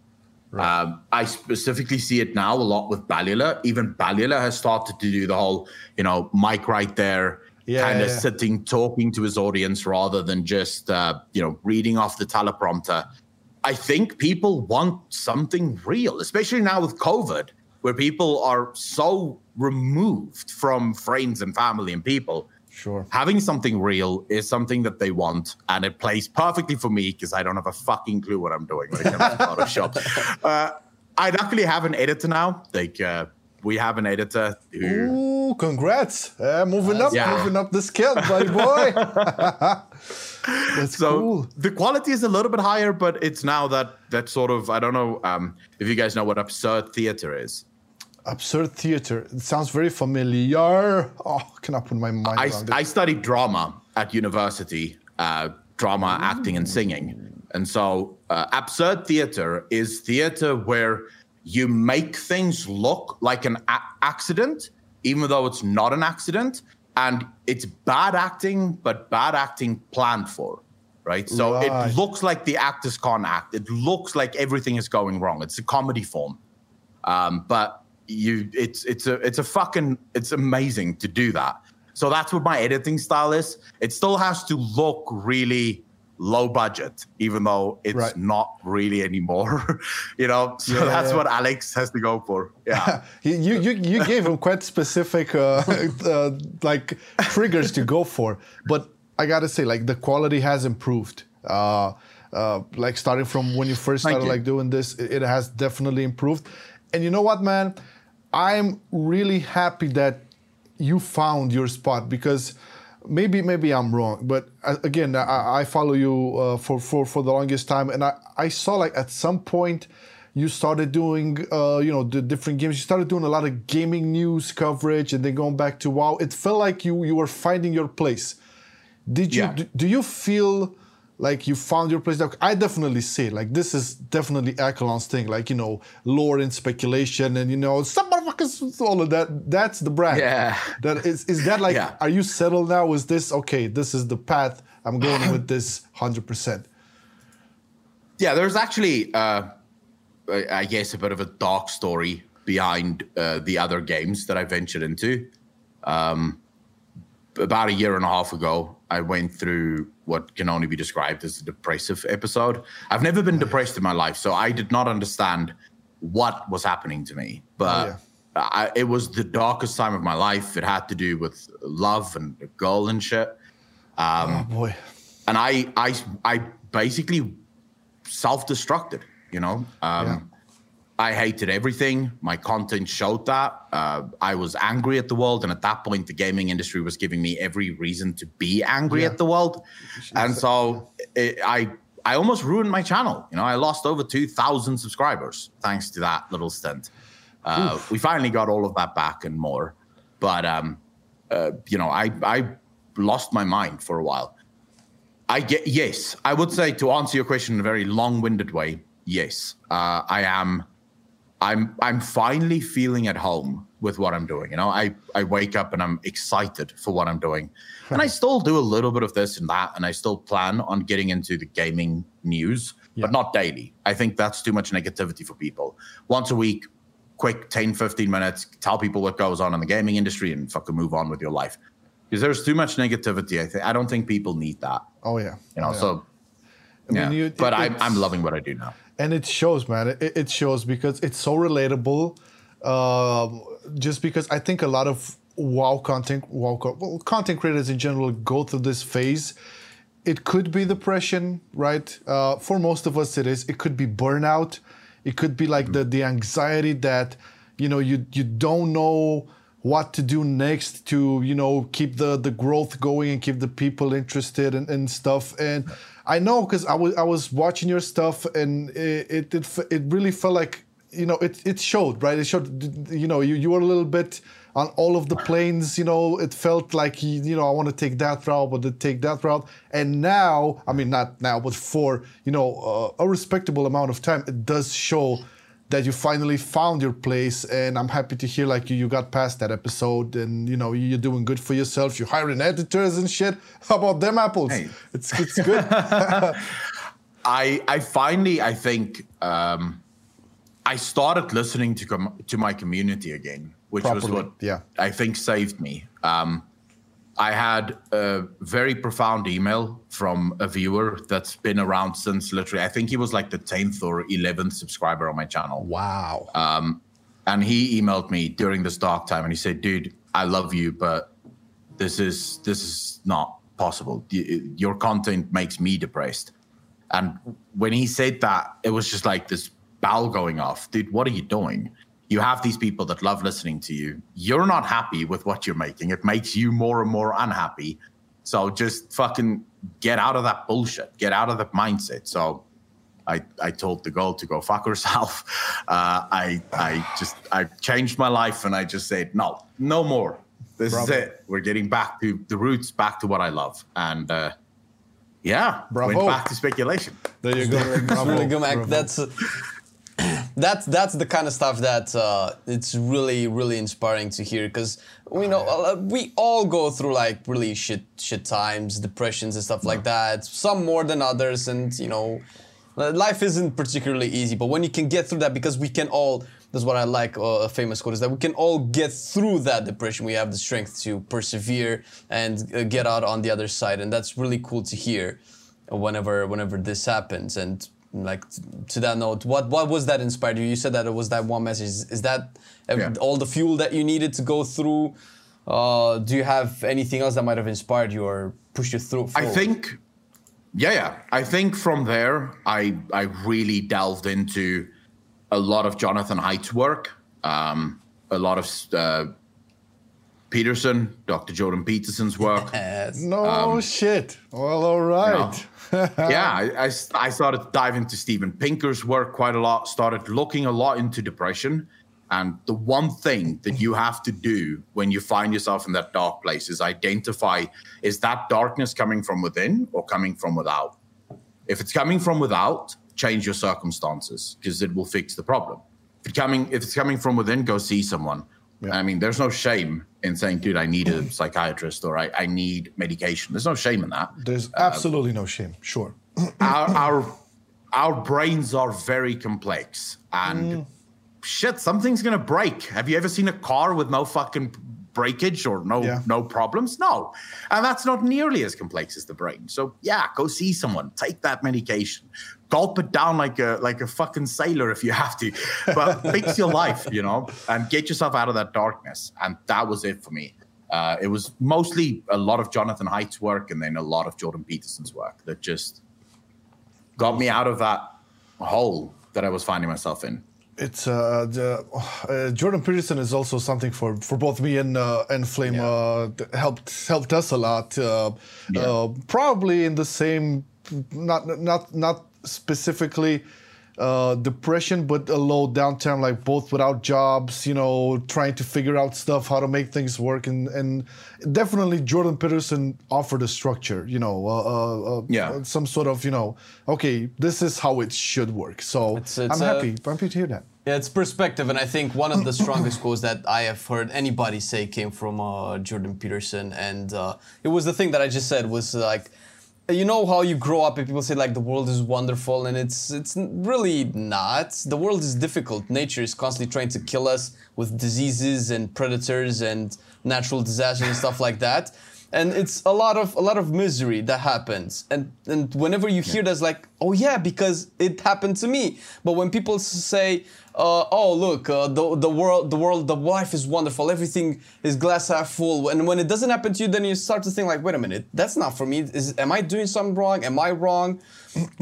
S3: Right. Um, I specifically see it now a lot with Bellular. Even Bellular has started to do the whole, you know, mic right there, yeah, kind of yeah, yeah. sitting, talking to his audience rather than just, uh, you know, reading off the teleprompter. I think people want something real, especially now with COVID, where people are so removed from friends and family and people.
S2: Sure.
S3: Having something real is something that they want, and it plays perfectly for me because I don't have a fucking clue what I'm doing when it comes to Photoshop. Uh, I luckily have an editor now. Like uh, we have an editor.
S2: Ooh, congrats! Uh, moving up, yeah. moving up the scale, buddy boy. That's so cool.
S3: The quality is a little bit higher, but it's now that that sort of I don't know um, if you guys know what absurd theater is.
S2: Absurd theater. It sounds very familiar. Oh, can I put my mind
S3: I? I studied drama at university, uh, drama, Ooh. acting, and singing. And so, uh, absurd theater is theater where you make things look like an a- accident, even though it's not an accident and it's bad acting, but bad acting planned for, right? So right. it looks like the actors can't act. It looks like everything is going wrong. It's a comedy form, um, but you, it's it's a it's a fucking it's amazing to do that. So that's what my editing style is. It still has to look really low budget, even though it's right. not really anymore. you know, so yeah, that's yeah. what Alex has to go for. Yeah,
S2: you you you gave him quite specific uh, uh, like triggers to go for, but I gotta say, like the quality has improved. Uh, uh like starting from when you first started you. like doing this, it, it has definitely improved. And you know what, man, I'm really happy that you found your spot because maybe maybe I'm wrong, but uh, again, I, I follow you uh, for, for for the longest time, and I, I saw like at some point you started doing uh, you know the different games. You started doing a lot of gaming news coverage, and then going back to WoW. It felt like you you were finding your place. Did you yeah. do, do you feel? Like you found your place. I definitely see like this is definitely Accolonn's thing, like you know, lore and speculation, and you know, some motherfuckers, all of that. That's the brand.
S3: Yeah.
S2: That is. Is that like? Yeah. Are you settled now? Is this okay? This is the path. I'm going with this hundred percent.
S3: Yeah, there's actually, uh, I guess, a bit of a dark story behind uh, the other games that I ventured into. Um, about a year and a half ago, I went through what can only be described as a depressive episode. I've never been depressed in my life, so I did not understand what was happening to me. But oh, yeah. I, it was the darkest time of my life. It had to do with love and a girl and shit. Um,
S2: oh boy!
S3: And I, I, I basically self-destructed. You know, um, yeah. I hated everything. My content showed that. Uh, I was angry at the world, and at that point, the gaming industry was giving me every reason to be angry yeah. at the world. And so it, I, I almost ruined my channel. You know, I lost over two thousand subscribers thanks to that little stint. Uh, we finally got all of that back and more, but um, uh, you know, I I lost my mind for a while. I get yes, I would say to answer your question in a very long-winded way. Yes, uh, I am I'm I'm finally feeling at home with what I'm doing. You know, I I wake up and I'm excited for what I'm doing, and I still do a little bit of this and that, and I still plan on getting into the gaming news, yeah. but not daily. I think that's too much negativity for people. Once a week, quick 10, 15 minutes, tell people what goes on in the gaming industry, and fucking move on with your life. Because there's too much negativity. I think I don't think people need that.
S2: Oh yeah,
S3: you know.
S2: Oh,
S3: yeah. So, I mean, yeah. You, but I'm I'm loving what I do now
S2: and it shows, man. It, it shows because it's so relatable. Um, just because I think a lot of WoW content, WoW well, content creators in general go through this phase. It could be depression, right? Uh, for most of us, it is. It could be burnout. It could be like the the anxiety that you know you you don't know what to do next to you know keep the the growth going and keep the people interested and, and stuff and i know because i was i was watching your stuff and it, it it really felt like you know it it showed right? It showed you know you you were a little bit on all of the planes you know? It felt like you know i want to take that route but to take that route. And now i mean not now but for you know uh, a respectable amount of time it does show that you finally found your place and i'm happy to hear like you, you got past that episode and you know you're doing good for yourself you're hiring editors and shit how about them apples
S3: Hey.
S2: it's, it's good
S3: I I finally I think um, I started listening to com- to my community again, which was what
S2: yeah.
S3: I think saved me. Um, I had a very profound email from a viewer that's been around since literally I think he was like the tenth or eleventh subscriber on my channel.
S2: wow.
S3: Um, and he emailed me during this dark time and he said dude i love you but this is this is not possible. Your content makes me depressed. And when he said that it was just like this bell going off. Dude what are you doing you have these people that love listening to you you're not happy with what you're making it makes you more and more unhappy so just fucking get out of that bullshit get out of that mindset so I, I told the girl to go fuck herself. Uh, I I just I changed my life and I just said no, no more. This is it. We're getting back to the roots, back to what I love, and uh, yeah,
S2: Bravo.
S3: went back to speculation.
S2: there you go
S1: It's really good, Mac.
S2: Bravo.
S1: That's uh, that's that's the kind of stuff that uh, it's really really inspiring to hear because we know uh, we all go through like really shit shit times, depressions and stuff like that. Some more than others, and you know, life isn't particularly easy. But when you can get through that, because we can all. That's what I like. Uh, a famous quote is that we can all get through that depression. We have the strength to persevere and uh, get out on the other side, and that's really cool to hear whenever whenever this happens and like to that note what what was that inspired you you said that it was that one message is, is that
S3: Yeah.
S1: all the fuel that you needed to go through uh, do you have anything else that might have inspired you or pushed you through
S3: I think, yeah, yeah. I think from there, I I really delved into a lot of Jonathan Haidt's work, um, a lot of uh, Peterson, Dr. Jordan Peterson's work.
S1: Yes.
S2: no
S3: Um,
S2: shit well all right
S3: yeah, I I started to dive into Steven Pinker's work quite a lot, started looking a lot into depression. And the one thing that you have to do when you find yourself in that dark place is identify is that darkness coming from within or coming from without? If it's coming from without, change your circumstances because it will fix the problem. If it's coming, if it's coming from within, go see someone.
S2: Yeah.
S3: I mean, there's no shame in saying, dude, I need a psychiatrist or I, I need medication. There's no shame in that.
S2: There's uh, absolutely no shame sure.
S3: our our our brains are very complex and mm. shit something's gonna break. Have you ever seen a car with no fucking breakage or no
S2: Yeah.
S3: no problems? No. And that's not nearly as complex as the brain. So yeah go see someone. Take that medication. Gulp it down like a like a fucking sailor if you have to. But fix your life you know and get yourself out of that darkness. And that was it for me. Uh, it was mostly a lot of Jonathan Haidt's work and then a lot of Jordan Peterson's work that just got me out of that hole that I was finding myself in.
S2: It's uh, the, uh, Jordan Peterson is also something for, for both me and uh, and Flame
S1: Yeah.
S2: uh, helped helped us a lot. Uh,
S3: Yeah.
S2: uh, probably in the same, not not not specifically uh, depression, but a low downtime, like both without jobs, you know, trying to figure out stuff, how to make things work, and and definitely Jordan Peterson offered a structure, you know, uh, uh, uh,
S3: Yeah.
S2: some sort of, you know, okay, this is how it should work. So
S1: It's- it's
S2: I'm
S1: a-
S2: happy. I'm happy to hear that.
S1: Yeah, it's perspective, and I think one of the strongest quotes that I have heard anybody say came from uh, Jordan Peterson, and uh, it was the thing that I just said was like, you know how you grow up and people say like the world is wonderful, and it's it's really not. The world is difficult. Nature is constantly trying to kill us with diseases and predators and natural disasters and stuff like that. And it's a lot of a lot of misery that happens. And and whenever you hear that's like oh yeah because it happened to me. But when people say uh, oh look uh, the, the world the world the life is wonderful. Everything is glass half full. And when it doesn't happen to you then you start to think like wait a minute. That's not for me. Is am i doing something wrong? Am i wrong?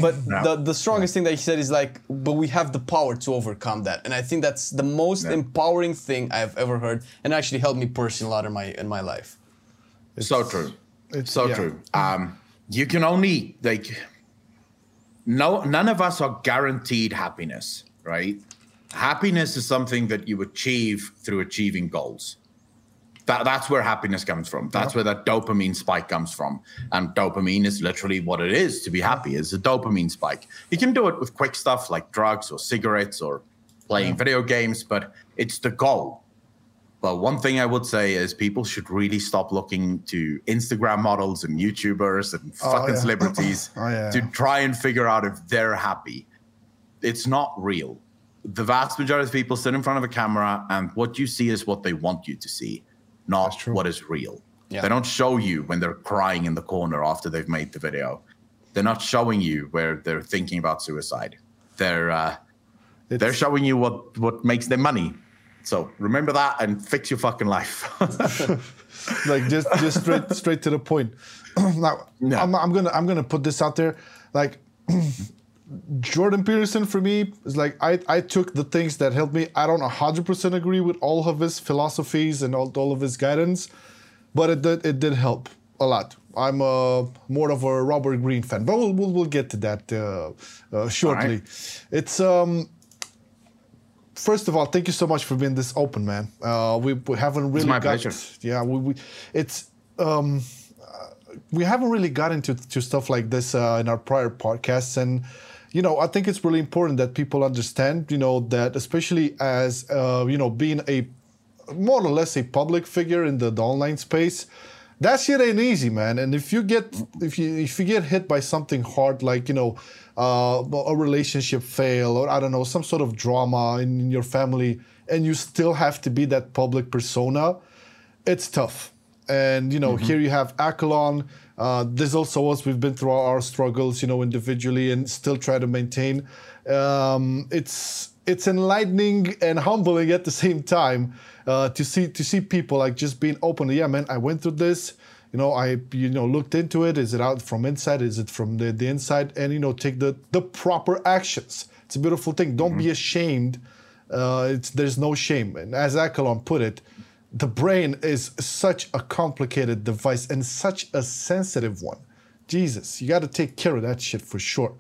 S1: But
S3: No.
S1: the, the strongest thing that he said is like but we have the power to overcome that. And i think that's the most
S3: Yeah.
S1: empowering thing i've ever heard. And actually helped me personally a lot in my in my life
S3: so true.
S2: it's-
S3: so
S2: yeah.
S3: true. Um, you can only like no none of us are guaranteed happiness, right? Happiness is something that you achieve through achieving goals. That, that's where happiness comes from. That's where that dopamine spike comes from. And dopamine is literally what it is to be happy, is a dopamine spike. You can do it with quick stuff like drugs or cigarettes or playing video games, but it's the goal. But one thing I would say is people should really stop looking to Instagram models and YouTubers and fucking
S2: yeah.
S3: celebrities
S2: Oh, yeah.
S3: to try and figure out if they're happy. It's not real. The vast majority of people sit in front of a camera and what you see is what they want you to see, not what is real.
S1: Yeah.
S3: They don't show you when they're crying in the corner after they've made the video. They're not showing you where they're thinking about suicide. They're uh, they're showing you what what makes them money. So remember that and fix your fucking life.
S2: like just just straight straight to the point. now
S3: No.
S2: I'm, I'm gonna I'm gonna put this out there. Like Jordan Peterson for me is like I I took the things that helped me. I don't 100 percent agree with all of his philosophies and all, all of his guidance, but it did it did help a lot. I'm uh, more of a Robert Greene fan, but we'll we'll, we'll get to that uh, uh, shortly. It's um first of all, thank you so much for being this open, man. Uh, we, we haven't really got,
S3: pleasure.
S2: Yeah, we, we it's um, uh, we haven't really got into to stuff like this uh, in our prior podcasts, and you know, I think it's really important that people understand, you know, that especially as uh, you know, being a more or less a public figure in the, the online space. That shit ain't easy, man. And if you get if you if you get hit by something hard, like you know, uh, a relationship fail or I don't know, some sort of drama in, in your family, and you still have to be that public persona, it's tough. And you know, here you have Accolonn. Uh, there's also us. We've been through our, our struggles, you know, individually, and still try to maintain. Um, it's it's enlightening and humbling at the same time uh, to see to see people like just being open. Yeah, man, I went through this. You know, I you know looked into it. Is it out from inside? Is it from the, the inside? And you know, take the the proper actions. It's a beautiful thing. Don't be ashamed. Uh, it's there's no shame. And as Accolonn put it, the brain is such a complicated device and such a sensitive one. Jesus, you got to take care of that shit for sure.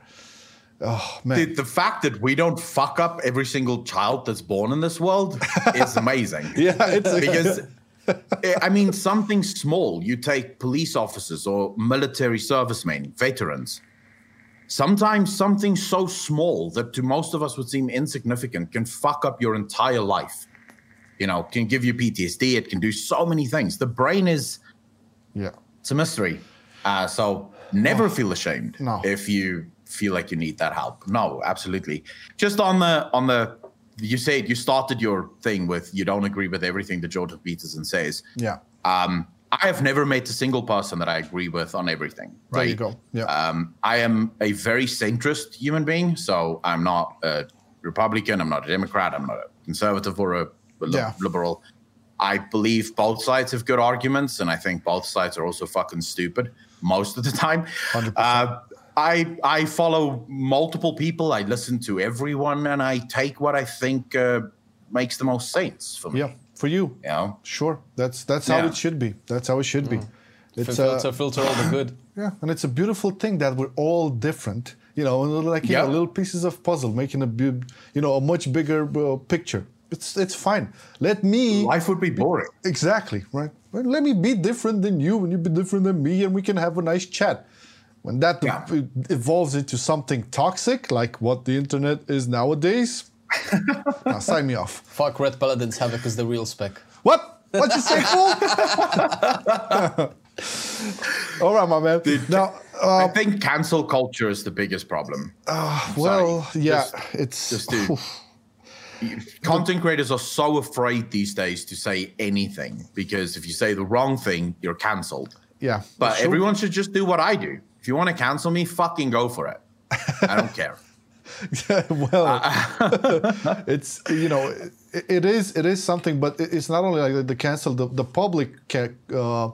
S2: Oh man,
S3: the, the fact that we don't fuck up every single child that's born in this world is amazing.
S2: yeah, it's
S3: because I mean something small. You take police officers or military servicemen, veterans. Sometimes something so small that to most of us would seem insignificant can fuck up your entire life. You know, can give you PTSD. It can do so many things. The brain is
S2: yeah.
S3: it's a mystery. Uh, so never feel ashamed
S2: No.
S3: if you feel like you need that help. No, absolutely. Just on the on the you said you started your thing with you don't agree with everything that Jordan Peterson says.
S2: Yeah.
S3: Um, I have never met a single person that I agree with on everything. Right?
S2: There you go. Yeah.
S3: Um, I am a very centrist human being, so I'm not a Republican, I'm not a Democrat, I'm not a conservative or a li-
S2: Yeah.
S3: liberal. I believe both sides have good arguments, and I think both sides are also fucking stupid most of the time.
S2: 100%.
S3: Uh, I I follow multiple people. I listen to everyone, and I take what I think uh, makes the most sense for me.
S2: yeah. For you,
S3: You know?
S2: sure. That's that's how it should be. That's how it should be. It's uh,
S1: filter, filter all the good.
S2: Yeah, and it's a beautiful thing that we're all different. You know, like you
S3: Yeah.
S2: know, little pieces of puzzle making a bu- you know a much bigger uh, picture. It's it's fine. Let me
S3: Life would be boring.
S2: exactly right. Well, let me be different than you, and you be different than me, and we can have a nice chat. When that
S3: Yeah.
S2: evolves into something toxic, like what the internet is nowadays, now sign me off.
S1: Fuck Ret Paladins Havoc is the real spec.
S2: What? What you say, fool? All right, my man. Now,
S3: I
S2: uh,
S3: think cancel culture is the biggest problem.
S2: well, yeah,
S3: Just-
S2: it's
S3: just do- Content creators are so afraid these days to say anything because if you say the wrong thing, you're cancelled.
S2: Yeah,
S3: But
S2: sure.
S3: everyone should just do what I do. If you want to cancel me, fucking go for it. I don't care.
S2: well, it's you know it, it is it is something, but it's not only like the cancel the the public ca- uh,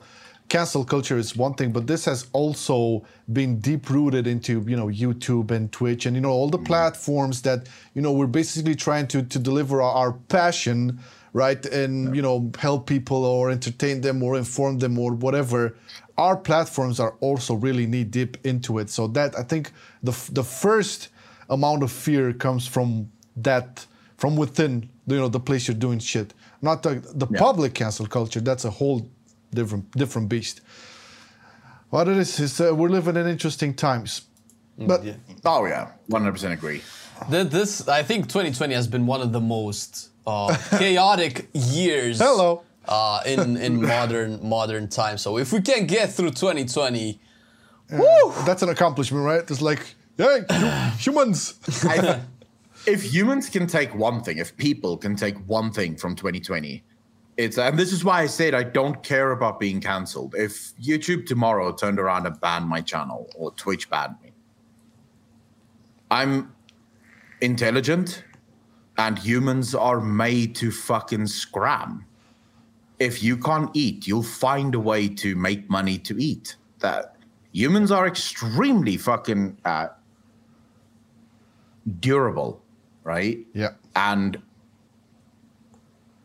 S2: cancel culture is one thing, but this has also been deep rooted into you know YouTube and Twitch and you know all the platforms that you know we're basically trying to to deliver our, our passion right and you know help people or entertain them or inform them or whatever our platforms are also really knee deep into it so that i think the the first amount of fear comes from that from within you know the place you're doing shit not the, the
S3: Yeah.
S2: public cancel culture that's a whole different different beast what it is is uh, we're living in interesting times but
S1: Yeah.
S3: Oh, yeah. 100% agree.
S1: Th- This, I think 2020 has been one of the most uh, chaotic years.
S2: Hello.
S1: Uh, in in modern modern times. So if we can get through 2020, woo!
S2: that's an accomplishment right it's like hey humans
S3: I, if humans can take one thing, if people can take one thing from 2020, it's and this is why I said I don't care about being cancelled. If YouTube tomorrow turned around and banned my channel or Twitch banned me, I'm intelligent and humans are made to fucking scram. If you can't eat, you'll find a way to make money to eat. That humans are extremely fucking uh, durable, right?
S2: yeah
S3: And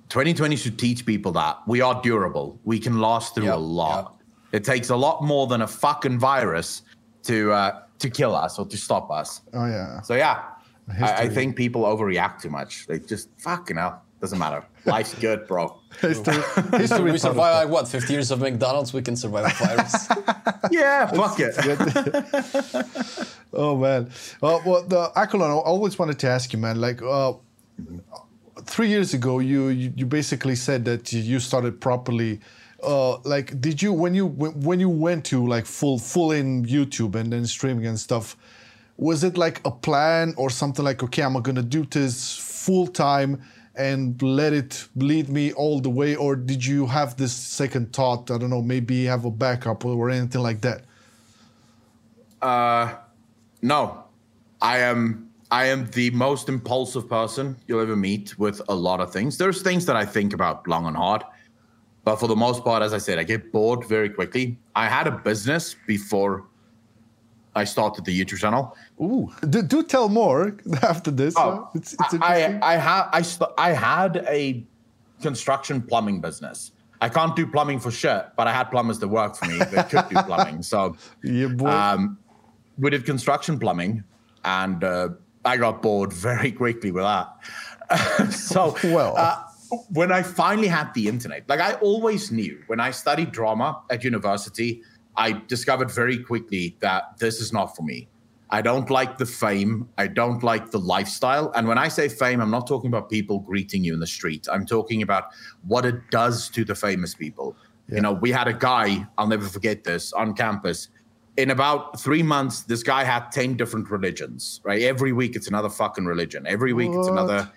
S3: 2020 should teach people that we are durable. We can last through a lot. It takes a lot more than a fucking virus to uh, to kill us or to stop us.
S2: oh yeah
S3: So yeah, I, I think people overreact too much. They just fucking hell doesn't matter. Life's good, bro.
S2: history, history
S1: we
S2: taught
S1: survive like what 50 years of McDonald's. We can survive a virus.
S3: Yeah, fuck it.
S2: Oh man. Well, well the Accolonn, I always wanted to ask you, man. Like, uh, three years ago, you, you you basically said that you started properly. Uh, like, did you when you when when you went to like full full in YouTube and then streaming and stuff? Was it like a plan or something like, okay, I'm gonna do this full time and let it lead me all the way, or did you have this second thought? I don't know, maybe have a backup or anything like that.
S3: Uh no, I am. I am the most impulsive person you'll ever meet with a lot of things. There's things that I think about long and hard, but for the most part, as I said, I get bored very quickly. I had a business before I started the YouTube channel.
S2: Ooh, do, do tell more after this.
S3: Oh,
S2: it's, it's
S3: I,
S2: interesting.
S3: I, I had I, st- I had a construction plumbing business. I can't do plumbing for shit, but I had plumbers that worked for me that could do plumbing. So
S2: yeah, boy.
S3: um, we did construction plumbing, and uh, I got bored very quickly with that. so,
S2: Well.
S3: uh, when I finally had the internet, like I always knew when I studied drama at university, I discovered very quickly that this is not for me. I don't like the fame. I don't like the lifestyle. And when I say fame, I'm not talking about people greeting you in the street. I'm talking about what it does to the famous people. You know, we had a guy, I'll never forget this, on campus. In about three months, this guy had 10 different religions, right? Every week, it's another fucking religion. Every week, it's another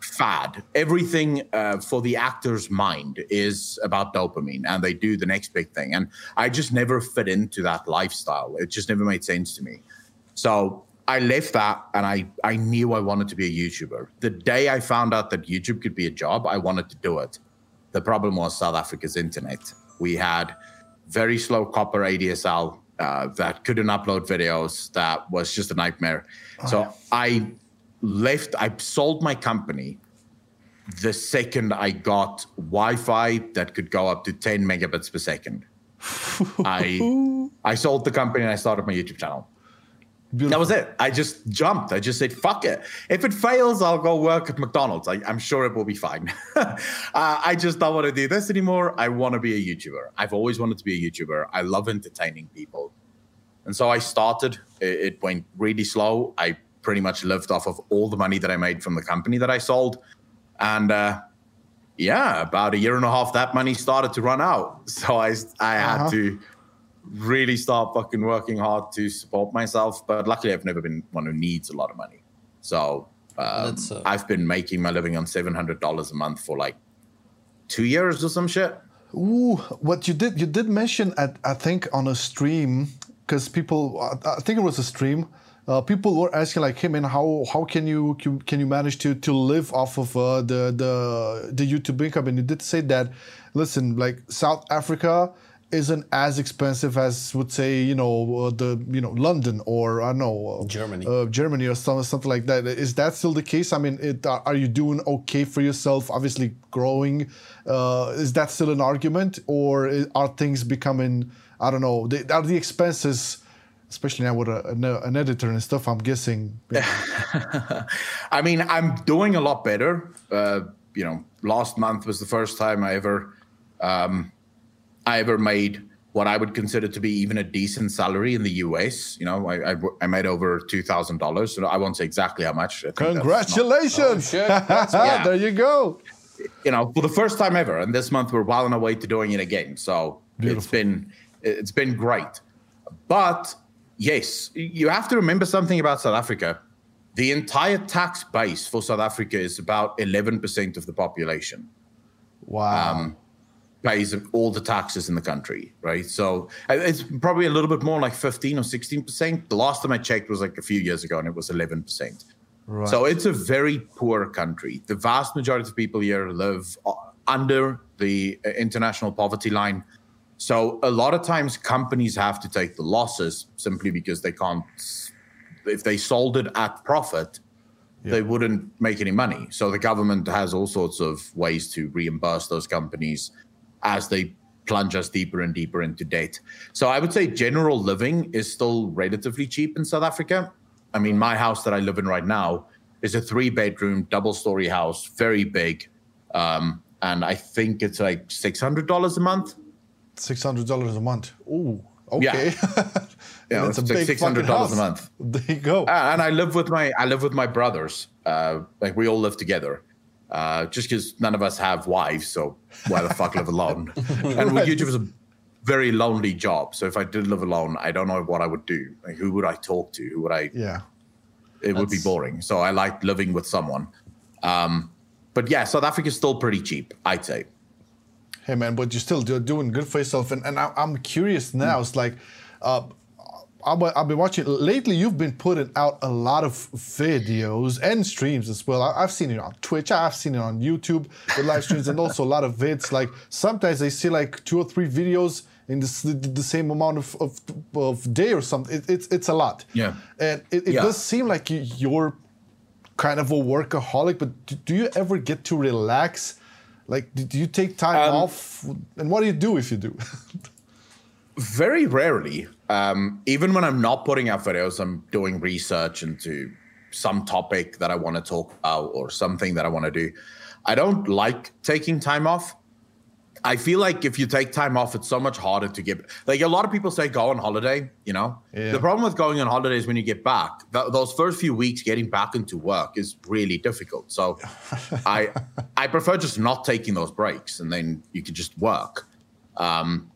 S3: fad. Everything uh, for the actor's mind is about dopamine, and they do the next big thing. And I just never fit into that lifestyle. It just never made sense to me. So I left that, and I I knew I wanted to be a YouTuber. The day I found out that YouTube could be a job, I wanted to do it. The problem was South Africa's internet. We had very slow copper ADSL uh, that couldn't upload videos. That was just a nightmare. so I left. I sold my company the second I got Wi-Fi that could go up to 10 megabits per second. I I sold the company and I started my YouTube channel. That was it. I just jumped. I just said, fuck it. If it fails, I'll go work at McDonald's. I, I'm sure it will be fine. uh, I just don't want to do this anymore. I want to be a YouTuber. I've always wanted to be a YouTuber. I love entertaining people. And so I started. It, it went really slow. I pretty much lived off of all the money that I made from the company that I sold. And uh, yeah, about a year and a half, that money started to run out. So I, I had
S2: Uh-huh.
S3: to really start fucking working hard to support myself. But luckily, I've never been one who needs a lot of money. So um,
S1: That's, uh,
S3: I've been making my living on seven hundred dollars a month for like two years or some shit.
S2: Ooh, what you did you did mention at I think on a stream because people I, I think it was a stream. Uh, people were asking like, "Hey man, how how can you can you manage to to live off of uh, the the the YouTube income?" And you did say that. Listen, like South Africa isn't as expensive as would say you know uh, the you know London or I don't know
S1: uh, Germany
S2: uh, Germany or something something like that. Is that still the case? I mean, it, are you doing okay for yourself? Obviously, growing. Uh, is that still an argument, or are things becoming? I don't know. They, are the expenses? Especially now with a, an editor and stuff, I'm guessing.
S3: I mean, I'm doing a lot better. Uh, you know, last month was the first time I ever um, I ever made what I would consider to be even a decent salary in the US. You know, I I, I made over two thousand dollars. So I won't say exactly how much.
S2: Congratulations! Not, oh, yeah. there you go.
S3: You know, for the first time ever, and this month we're well on our way to doing it again. So Beautiful. it's been it's been great. But yes, you have to remember something about South Africa. The entire tax base for South Africa is about eleven percent of the population.
S2: Wow. Um,
S3: pays all the taxes in the country, right? So uh, it's probably a little bit more like 15 or 16%. The last time I checked was like a few years ago and it was 11%. Right. So it's a very poor country. The vast majority of people here live uh, under the uh, international poverty line. So a lot of times companies have to take the losses simply because they can't, if they sold it at profit, yeah. they wouldn't make any money. So the government has all sorts of ways to reimburse those companies as they plunge us deeper and deeper into debt. So I would say general living is still relatively cheap in South Africa. I mean, my house that I live in right now is a three bedroom, double story house, very big. Um, and I think it's like $600 a month.
S2: $600 a month. Ooh, okay.
S3: Yeah, yeah it's a big six hundred dollars a month.
S2: There you go.
S3: Uh, and I live with my I live with my brothers. Uh, like we all live together uh, just because none of us have wives, so why the fuck live alone? And right. YouTube is a very lonely job. So if I did live alone, I don't know what I would do. Like, who would I talk to? Who would I?
S2: Yeah,
S3: it That's... would be boring. So I like living with someone. Um, but yeah, South Africa is still pretty cheap, I'd say.
S2: Hey man, but you're still doing good for yourself, and, and I, am curious now. Mm. It's like. Uh, I've been watching lately. You've been putting out a lot of videos and streams as well. I've seen it on Twitch. I've seen it on YouTube with live streams, and also a lot of vids. Like sometimes I see like two or three videos in the, the same amount of, of, of day or something. It, it's it's a lot.
S3: Yeah,
S2: and it, it yeah. does seem like you're kind of a workaholic. But do you ever get to relax? Like, do you take time um, off? And what do you do if you do?
S3: very rarely. Um, even when I'm not putting out videos, I'm doing research into some topic that I want to talk about or something that I want to do. I don't like taking time off. I feel like if you take time off, it's so much harder to get. Like a lot of people say, go on holiday. You know, yeah. the problem with going on holiday is when you get back. Th- those first few weeks, getting back into work is really difficult. So, I I prefer just not taking those breaks, and then you can just work. Um,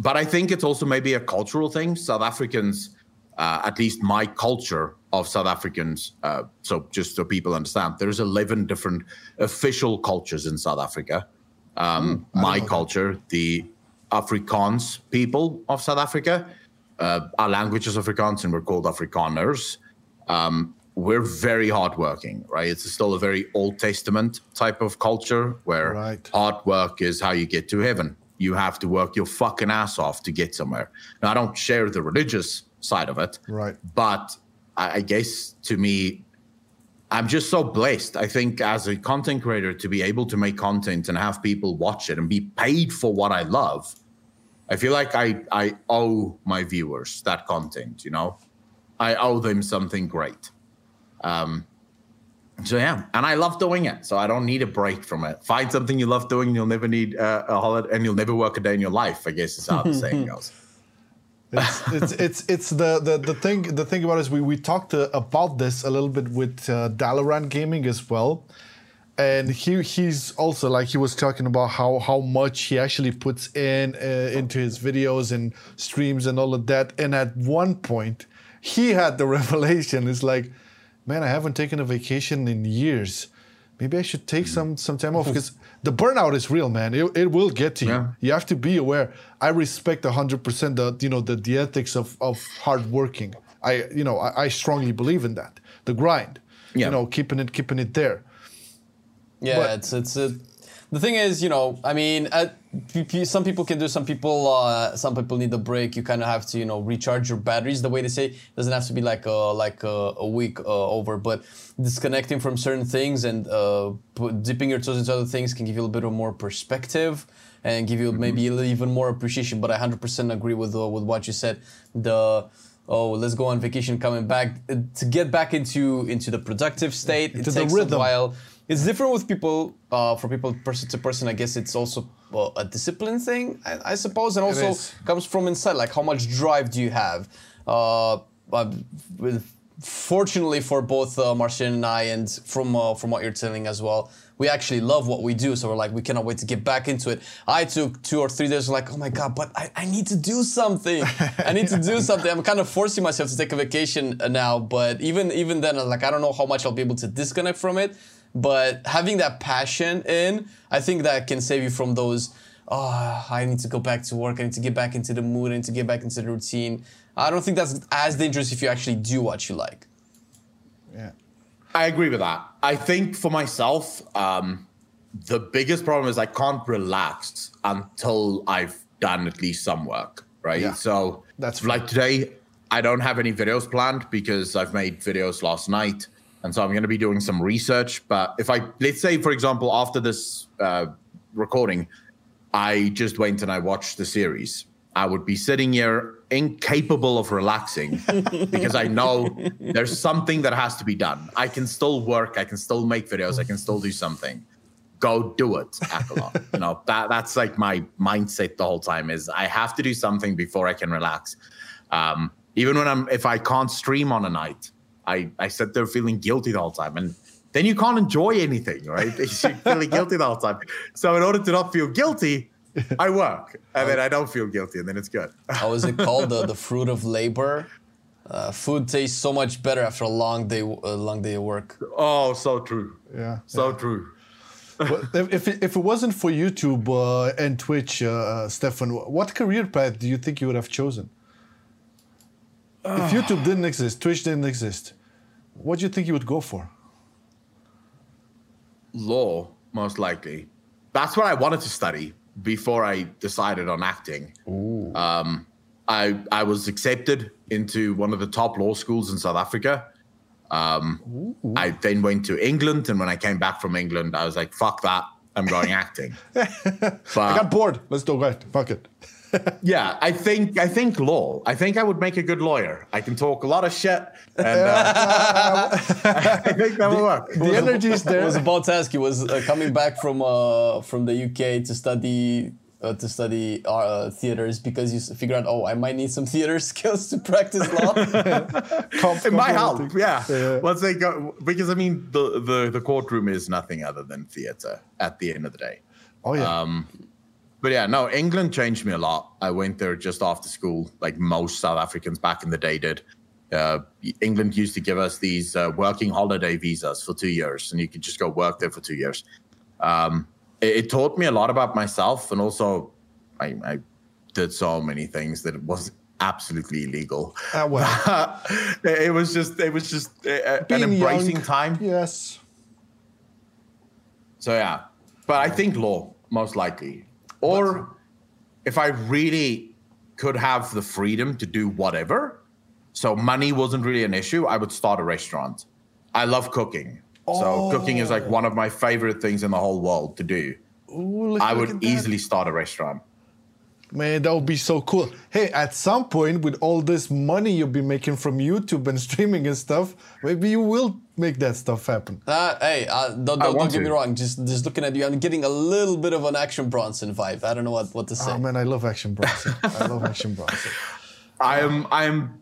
S3: but I think it's also maybe a cultural thing. South Africans, uh, at least my culture of South Africans, uh, so just so people understand, there's 11 different official cultures in South Africa. Um, mm, my culture, that. the Afrikaans people of South Africa, uh, our language is Afrikaans and we're called Afrikaners. Um, we're very hardworking, right? It's still a very Old Testament type of culture where right. hard work is how you get to heaven you have to work your fucking ass off to get somewhere. Now, I don't share the religious side of it,
S2: right?
S3: But I, I guess to me, I'm just so blessed. I think as a content creator to be able to make content and have people watch it and be paid for what I love. I feel like I I owe my viewers that content. You know, I owe them something great. Um, so yeah, and I love doing it. So I don't need a break from it. Find something you love doing, you'll never need uh, a holiday, and you'll never work a day in your life. I guess is how the saying goes.
S2: It's, it's it's it's the, the the thing the thing about it is we we talked uh, about this a little bit with uh, Dalaran Gaming as well, and he he's also like he was talking about how how much he actually puts in uh, into his videos and streams and all of that. And at one point, he had the revelation. It's like man, I haven't taken a vacation in years maybe I should take some some time off because the burnout is real, man. It, it will get to you.
S3: Yeah.
S2: You have to be aware. I respect hundred percent the you know the, the ethics of of hard working. I you know I, I strongly believe in that. The grind.
S3: Yeah.
S2: You know, keeping it keeping it there.
S1: Yeah,
S2: But-
S1: it's it's a, the thing is, you know, I mean, uh, p- p- some people can do, some people, uh, some people need a break. You kind of have to, you know, recharge your batteries. The way they say it doesn't have to be like a like a, a week uh, over, but disconnecting from certain things and uh, dipping your toes into other things can give you a little bit of more perspective and give you maybe a little even more appreciation. But I 100% agree with uh, with what you said. The oh, let's go on vacation, coming back uh, to get back into into the productive state. It takes a while. It's different with people. Uh, for people, person to person, I guess it's also uh, a discipline thing, I, I suppose, and also comes from inside. Like, how much drive do you have? Uh, uh, with, fortunately for both uh, Marcin and I, and from uh, from what you're telling as well, we actually love what we do. So we're like, we cannot wait to get back into it. I took two or three days, like, oh my god, but I, I need to do something. I need to do something. I'm kind of forcing myself to take a vacation now, but even even then, like, I don't know how much I'll be able to disconnect from it. But having that passion in, I think that can save you from those. Oh, I need to go back to work. I need to get back into the mood. I need to get back into the routine. I don't think that's as dangerous if you actually do what you like.
S2: Yeah.
S3: I agree with that. I think for myself, um, the biggest problem is I can't relax until I've done at least some work, right?
S2: Yeah.
S3: So
S2: That's
S3: like today, I don't have any videos planned because I've made videos last night, and so I'm going to be doing some research. But if I let's say, for example, after this uh, recording, I just went and I watched the series. I would be sitting here incapable of relaxing because I know there's something that has to be done. I can still work, I can still make videos, I can still do something. Go do it, Accolonn. you know, that that's like my mindset the whole time is I have to do something before I can relax. Um, even when I'm if I can't stream on a night, I, I sit there feeling guilty the whole time. And then you can't enjoy anything, right? You're feeling guilty the whole time. So in order to not feel guilty, I work. And then I don't feel guilty, and then it's good.
S1: How is it called? the, the fruit of labor. Uh, food tastes so much better after a long day, a long day of work.
S3: Oh, so true.
S2: Yeah.
S3: So true.
S2: But if, if, it, if it wasn't for YouTube uh, and Twitch, uh, Stefan, what career path do you think you would have chosen? If YouTube didn't exist, Twitch didn't exist, what do you think you would go for?
S3: Law, most likely. That's what I wanted to study before I decided on acting. Um, I I was accepted into one of the top law schools in South Africa. Um, I then went to England, and when I came back from England, I was like, "Fuck that! I'm going acting." but
S2: I got bored. Let's do it. Fuck it.
S3: Yeah, I think I think law. I think I would make a good lawyer. I can talk a lot of shit, and uh, I think that would work.
S2: The energy is
S1: I
S2: there.
S1: was about to ask you, was uh, coming back from uh, from the UK to study uh, to study uh, theaters because you s- figured out, oh, I might need some theater skills to practice law.
S2: Com-
S3: It might help, yeah.
S2: Yeah.
S3: Once they go, because I mean, the, the the courtroom is nothing other than theater at the end of the day.
S2: Oh yeah.
S3: Um, but yeah, no, England changed me a lot. I went there just after school, like most South Africans back in the day did. Uh, England used to give us these uh, working holiday visas for two years, and you could just go work there for two years. Um, it, it taught me a lot about myself, and also I, I did so many things that it was absolutely illegal.
S2: Ah, well.
S3: it it was just, it was just uh, an embracing
S2: young,
S3: time.
S2: Yes.
S3: So yeah, but I think law most likely, or if I really could have the freedom to do whatever, so money wasn't really an issue, I would start a restaurant. I love cooking, so cooking is like one of my favorite things in the whole world to do.
S2: Ooh,
S3: I would easily start a restaurant.
S2: Man, that would be so cool. Hey, at some point, with all this money you'll be making from YouTube and streaming and stuff, maybe you will make that stuff happen.
S1: Uh, hey, uh, don't, don't, don't
S3: want
S1: get me wrong. Just just looking at you, I'm getting a little bit of an Action Bronson vibe. I don't know what, what to say.
S2: Oh man, I love Action Bronson. I love Action Bronson.
S3: I am. I am.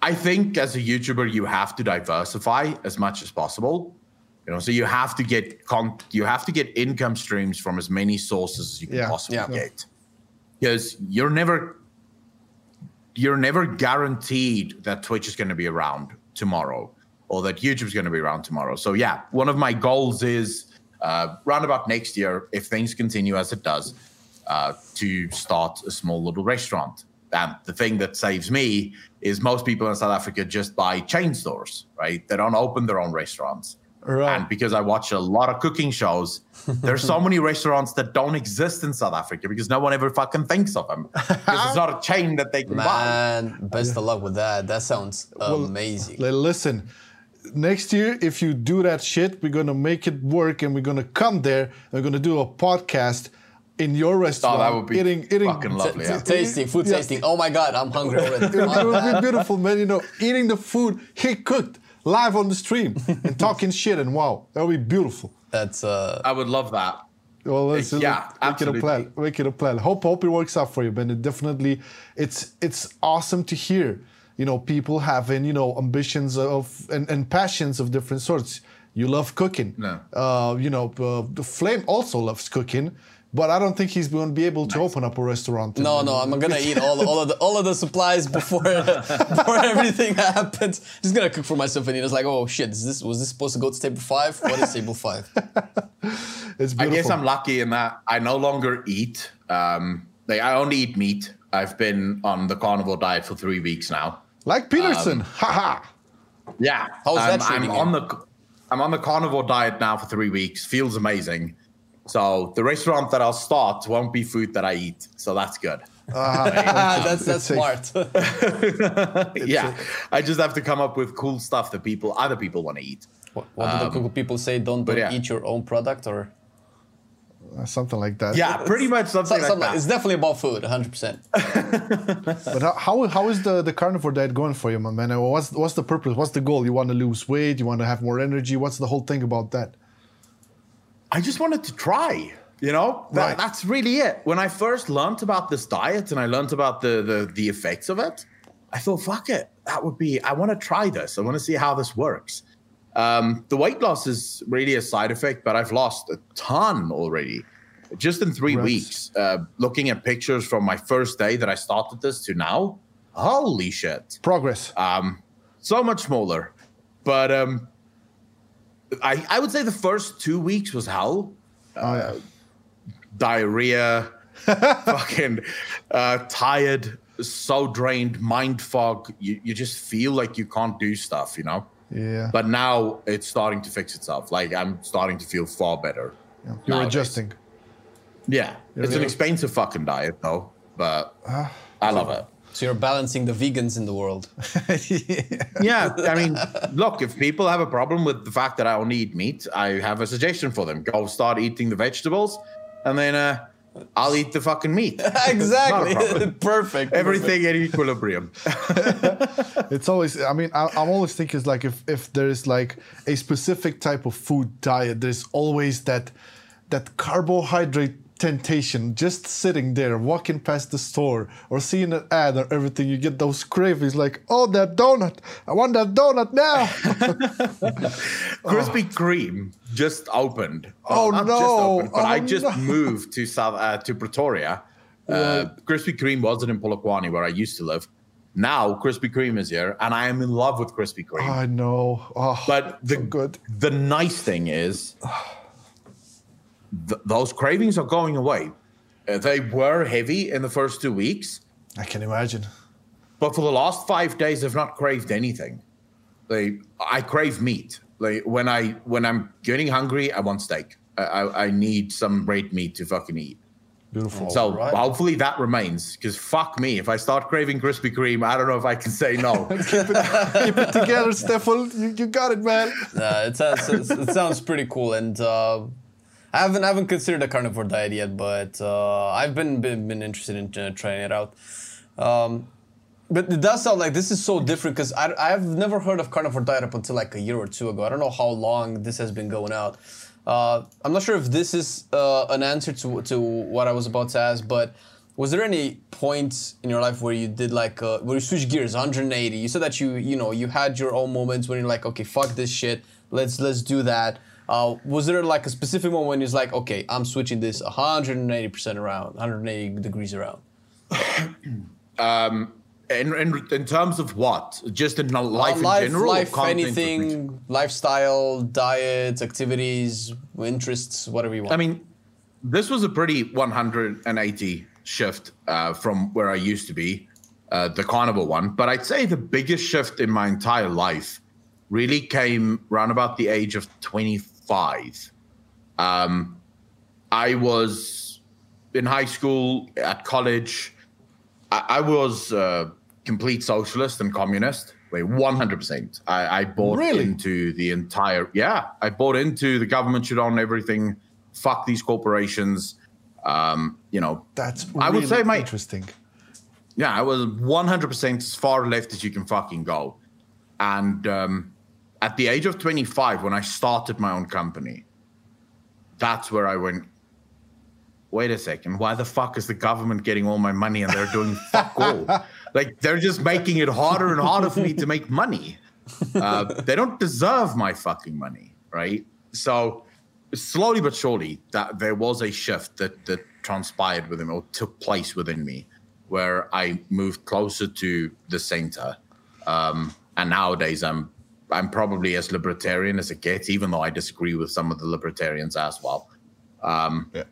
S3: I think as a YouTuber, you have to diversify as much as possible. You know, so you have to get con- you have to get income streams from as many sources as you can
S2: Yeah,
S3: possibly
S1: yeah.
S3: get, because you're never you're never guaranteed that Twitch is going to be around tomorrow. or that YouTube's going to be around tomorrow. So yeah, one of my goals is uh, round about next year, if things continue as it does, uh, to start a small little restaurant. And the thing that saves me is most people in South Africa just buy chain stores, right? They don't open their own restaurants.
S2: Right.
S3: And because I watch a lot of cooking shows, there's so many restaurants that don't exist in South Africa because no one ever fucking thinks of them. Because it's not a chain that they can buy.
S1: Man, best of luck with that. That sounds amazing.
S2: Listen, next year, if you do that shit, we're gonna make it work, and we're gonna come there. We're gonna do a podcast in your restaurant.
S3: Oh, that would be
S2: eating, eating.
S3: fucking lovely.
S1: T-
S3: Yeah.
S1: tasting, food
S2: Yeah.
S1: tasting. Oh my god, I'm hungry already.
S2: It would be beautiful, man. You know, eating the food he cooked live on the stream and talking shit, and wow, that would be beautiful.
S1: That's uh
S3: I would love that.
S2: Well, let's
S3: Yeah,
S2: make it a plan. Make it a plan. Hope hope it works out for you, man. It definitely, it's it's awesome to hear. You know, people having you know ambitions of and, and passions of different sorts. You love cooking.
S3: No.
S2: Uh, you know, uh, the Flame also loves cooking, but I don't think he's going to be able to open up a restaurant.
S1: no, no. I'm gonna eat all, all of the all of the supplies before before everything happens. Just gonna cook for myself, and he's like, "Oh shit, is this was this supposed to go to table five? What is table five?
S2: It's beautiful.
S3: I guess I'm lucky in that I no longer eat. Um, like I only eat meat. I've been on the carnivore diet for three weeks now.
S2: like Peterson. Haha.
S3: Yeah,
S1: How's that
S3: Um, I'm
S1: treating you?
S3: on the I'm on the carnivore diet now for three weeks. Feels amazing. So the restaurant that I'll start won't be food that I eat. So that's good.
S1: that's that's smart.
S3: yeah, I just have to come up with cool stuff that people, other people, want to eat.
S1: what what do the cook people say? Don't, don't
S3: yeah.
S1: eat your own product or
S2: Uh, something like that.
S3: Yeah, pretty much something
S1: So-
S3: like
S1: something-
S3: that.
S1: It's definitely about food, 100. percent
S2: But how, how how is the, the carnivore diet going for you, my man? Uh, What's what's the purpose? What's the goal? You want to lose weight? You want to have more energy? What's the whole thing about that?
S3: I just wanted to try. You know, that,
S2: Right.
S3: that's really it. When I first learned about this diet and I learned about the, the the effects of it, I thought, fuck it, that would be. I want to try this. I want to see how this works. Um, the weight loss is really a side effect, but I've lost a ton already, just in three
S2: Right.
S3: weeks. Uh, looking at pictures from my first day that I started this to now, holy shit!
S2: Progress.
S3: um, so much smaller. But um, I I would say the first two weeks was hell.
S2: oh yeah.
S3: Diarrhea, fucking uh, tired, so drained, mind fog. You you just feel like you can't do stuff, you know.
S2: Yeah.
S3: But now it's starting to fix itself. Like I'm starting to feel far better.
S2: yeah. You're
S3: nowadays.
S2: adjusting.
S3: Yeah, it's an expensive fucking diet though, but I love it.
S1: So you're balancing the vegans in the world.
S3: Yeah, I mean, look, if people have a problem with the fact that I only eat meat, I have a suggestion for them. Go start eating the vegetables, and then uh, I'll eat the fucking meat.
S1: exactly.
S3: Not a.
S1: Perfect.
S3: Everything in equilibrium.
S2: It's always. I mean, I, I'm always thinking it's like if if there is like a specific type of food diet, there's always that that carbohydrate temptation just sitting there walking past the store or seeing an ad or everything you get those cravings like oh that donut i want that donut now
S3: Krispy Kreme just opened.
S2: Oh,
S3: not
S2: no.
S3: Just opened, but
S2: Oh,
S3: I just
S2: no.
S3: moved to South uh, to Pretoria. Uh, Krispy Kreme wasn't in Polokwane where I used to live. Now Krispy Kreme is here, and I am in love with Krispy Kreme.
S2: i know oh,
S3: But the
S2: so good
S3: the nice thing is, th- those cravings are going away. Uh, they were heavy in the first two weeks,
S2: i can imagine
S3: but for the last five days, I've not craved anything. Like I crave meat. Like when I when I'm getting hungry, I want steak. I I, I need some red meat to fucking eat.
S2: beautiful
S3: So
S1: Alright.
S3: hopefully that remains. Because fuck me, if I start craving Krispy Kreme, I don't know if I can say no.
S2: keep it together stefan you, you got it man
S1: Uh, it, sounds, it sounds pretty cool, and uh, I haven't I haven't considered a carnivore diet yet, but uh, I've been, been been interested in uh, trying it out. Um, but it does sound like this is so different because I I've never heard of carnivore diet up until like a year or two ago. I don't know how long this has been going out. Uh, I'm not sure if this is uh, an answer to to what I was about to ask, but was there any point in your life where you did like uh, where you switched gears 180? You said that you you know you had your own moments when you're like, okay, fuck this shit, let's let's do that. Uh, was there like a specific moment when you're like, okay, I'm switching this 180 percent around, 180 degrees around?
S3: In, in, in terms of what? Just in life
S1: Uh, life,
S3: in general?
S1: life,
S3: content with things?
S1: anything, lifestyle, diet, activities, interests, whatever you want.
S3: I mean, this was a pretty 180 shift uh, from where I used to be, uh, the carnival one. But I'd say the biggest shift in my entire life really came around about the age of 25. Um, I was in high school, at college. I, I was a complete socialist and communist. Wait, 100%. I, I bought
S2: Really?
S3: into the entire, yeah, I bought into the government should own everything. Fuck these corporations. Um, you know,
S2: That's
S3: I would say my-
S2: interesting.
S3: yeah, I was 100% as far left as you can fucking go. And um, at the age of 25, when I started my own company, that's where I went, wait a second, why the fuck is the government getting all my money and they're doing fuck all? Like, they're just making it harder and harder for me to make money. Uh, they don't deserve my fucking money, right? So, slowly but surely, that there was a shift that, that transpired within or took place within me where I moved closer to the center. Um, and nowadays, I'm I'm probably as libertarian as it gets, even though I disagree with some of the libertarians as well. Um,
S2: Yeah.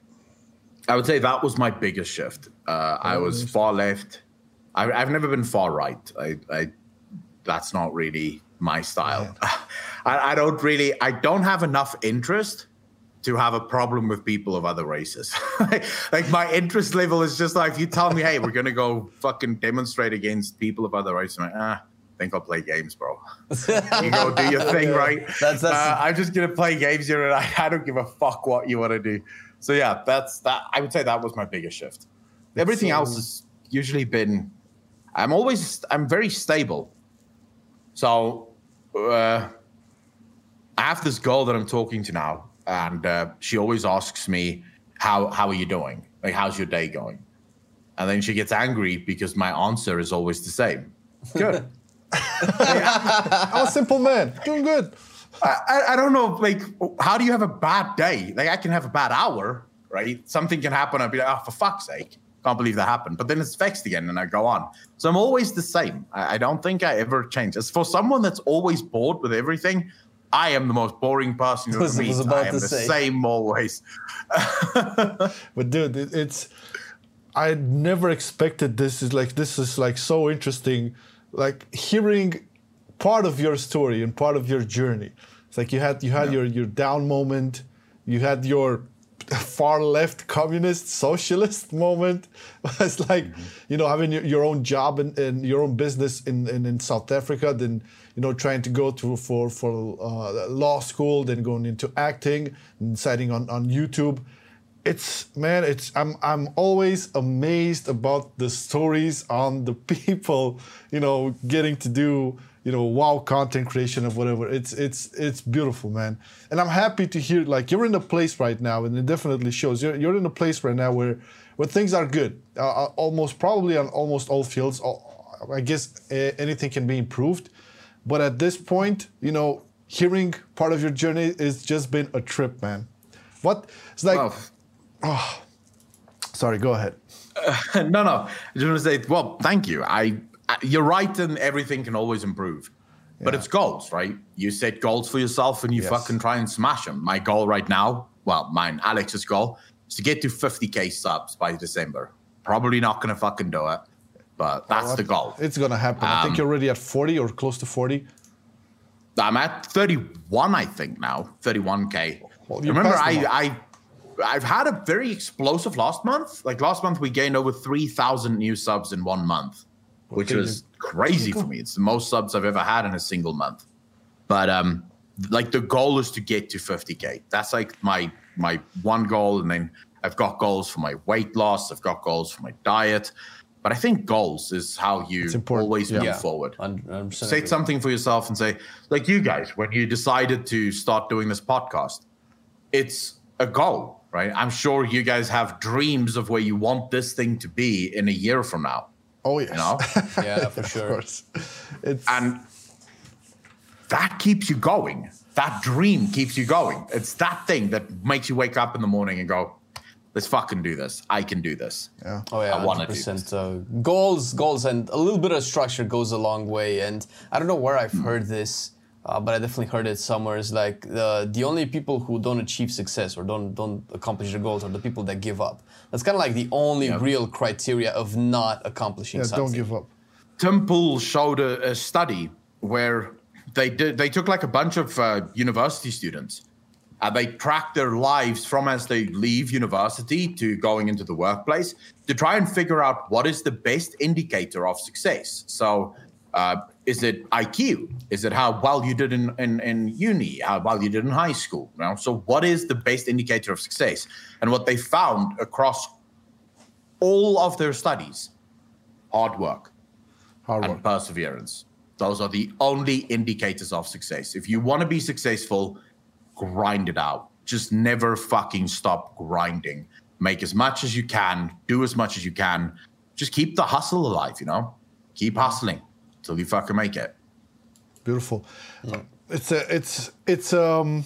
S3: I would say that was my biggest shift. Uh, I was far left. I, I've never been far right. I, I that's not really my style. I, I don't really. I don't have enough interest to have a problem with people of other races. like my interest level is just like if you tell me, hey, we're gonna go fucking demonstrate against people of other races. I'm like, ah, I think I'll play games, bro. you go do your thing, right?
S1: That's- that's-
S3: Uh, I'm just gonna play games here, and I, I don't give a fuck what you want to do. So yeah, that's that. I would say that was my biggest shift. Everything
S2: So-
S3: else has usually been. I'm always. I'm very stable. So, uh, I have this girl that I'm talking to now, and uh, she always asks me, "How how are you doing? Like, how's your day going?" And then she gets angry because my answer is always the same. Good.
S2: I'm a simple man, doing good.
S3: I, I- don't know, like, how do you have a bad day? Like, I can have a bad hour, right? Something can happen. I'd be like, oh, for fuck's sake, can't believe that happened. But then it's fixed again, and I go on. So I'm always the same. I, I don't think I ever change. As for someone that's always bored with everything, I am the most boring person you'll meet.
S1: about
S3: I am the
S1: say.
S3: same always.
S2: But dude, it, it's I never expected this. Is like this is like so interesting. Like hearing part of your story and part of your journey. It's like you had you had your your down moment, you had your far left communist socialist moment. It's like you know having your, your own job and, and your own business in, in in South Africa, then you know trying to go to for for uh, law school, then going into acting, and deciding on on YouTube it's man it's i'm i'm always amazed about the stories on the people you know getting to do you know wow content creation of whatever. It's it's it's beautiful man. And i'm happy to hear like you're in a place right now and it definitely shows. You're, you're in a place right now where where things are good uh, uh, almost probably on almost all fields. I guess anything can be improved. But at this point you know hearing part of your journey has just been a trip man. What it's like
S3: Well,
S2: Sorry, go ahead.
S3: no, no. I just want to say, well, thank you. I, I you're right, and everything can always improve. But
S2: Yeah.
S3: it's goals, right? You set goals for yourself, and you
S2: Yes.
S3: fucking try and smash them. My goal right now, well, mine, Alex's goal, is to get to 50k subs by December. Probably not gonna fucking do it, but that's the goal.
S2: It's gonna happen. I think
S3: Um,
S2: you're already at 40 or close to 40.
S3: I'm at 31, I think now, 31k.
S2: Well,
S3: Remember, I, I, I've had a very explosive last month. Like last month, we gained over 3,000 new subs in one month, which
S2: Okay,
S3: was crazy for me. It's the most subs I've ever had in a single month. But um, like the goal is to get to 50k. That's like my my one goal, and then I've got goals for my weight loss. I've got goals for my diet. But I think goals is how you always
S2: yeah.
S3: move
S1: Yeah.
S3: forward
S1: I'm- agree.
S3: something for yourself and say, like you guys, when you decided to start doing this podcast, it's a goal, right? I'm sure you guys have dreams of where you want this thing to be in a year from now,
S2: Oh yes.
S3: you know?
S1: Yeah, for
S2: of
S1: sure.
S2: It's
S3: and that keeps you going. That dream keeps you going. It's that thing that makes you wake up in the morning and go, let's fucking do this. I can do this.
S2: Yeah.
S1: Oh yeah,
S3: I wanna
S1: hundred
S3: do
S1: percent. Uh, goals, goals, and a little bit of structure goes a long way. And I don't know where I've heard this, uh, but I definitely heard it somewhere. Is like the the only people who don't achieve success or don't don't accomplish their goals are the people that give up. That's kind of like the only
S3: Yeah.
S1: real criteria of not accomplishing
S2: Yeah,
S1: something.
S2: don't give up.
S3: Temple showed a, a study where they did they took like a bunch of uh, university students and they tracked their lives from as they leave university to going into the workplace to try and figure out what is the best indicator of success. So, uh, is it IQ? Is it how well you did in, in, in uni? How well you did in high school? You know? So, what is the best indicator of success? And what they found across all of their studies, hard work
S2: Hard
S3: and
S2: work.
S3: perseverance. Those are the only indicators of success. If you want to be successful, grind it out. Just never fucking stop grinding. Make as much as you can, do as much as you can. Just keep the hustle alive, you know? Keep hustling till you fucking make it.
S2: Beautiful. It's a, it's it's um.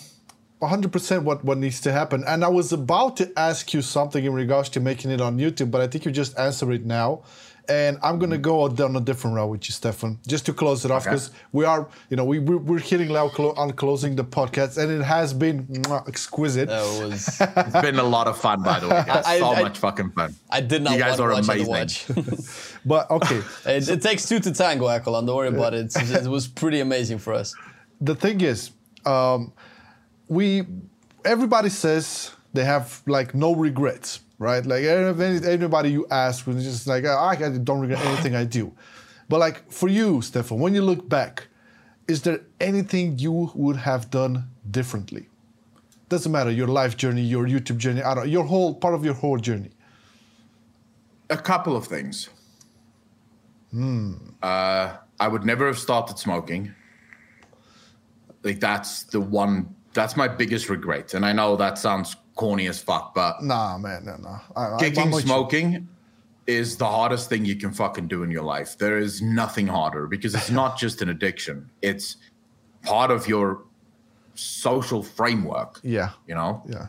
S2: 100% what, what needs to happen. And I was about to ask you something in regards to making it on YouTube, but I think you just answered it now. And I'm going to go down a different route with you, Stefan, just to close it off
S3: Okay.
S2: because we are, you know, we, we're, we're hitting now clo- on closing the podcast and it has been mwah, exquisite.
S1: That was.
S3: It's been a lot of fun, by the way.
S1: I-
S3: so
S1: I-
S3: much fucking fun.
S1: I did not
S3: You guys are amazing.
S2: But okay,
S1: it, it takes two to tango, Accolonn. Don't worry about it. It's- it was pretty amazing for us.
S2: the thing is, um, we everybody says they have like no regrets, right? Like any- anybody you ask, was just like "Ah, I I don't regret anything I do. But like for you, Stefan, when you look back, is there anything you would have done differently? Doesn't matter your life journey, your YouTube journey, I don't, your whole part of your whole journey.
S3: a couple of things. Hmm. Uh, I would never have started smoking. Like that's the one. That's my biggest regret, and I know that sounds corny as fuck, but
S2: Nah, man, no, no. I, I-
S3: kicking
S2: you.
S3: smoking is the hardest thing you can fucking do in your life. There is nothing harder because it's not just an addiction; it's part of your social framework.
S2: Yeah,
S3: You know,
S2: yeah,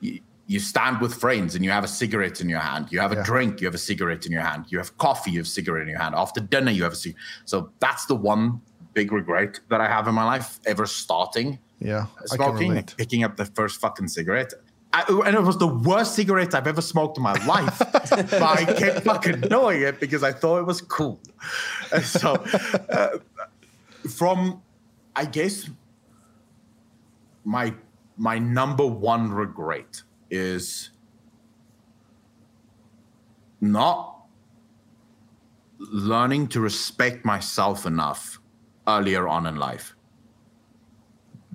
S3: you, you stand with friends and you have a cigarette in your hand. You have a
S2: Yeah.
S3: drink, you have a cigarette in your hand. You have coffee, you have a cigarette in your hand. After dinner, you have a cigarette. So that's the one big regret that I have in my life ever starting
S2: yeah.
S3: Smoking, picking up the first fucking cigarette. I, and it was the worst cigarette I've ever smoked in my life. but I kept fucking doing it because I thought it was cool. And so, uh, from, I guess, my my number one regret is not learning to respect myself enough earlier on in life.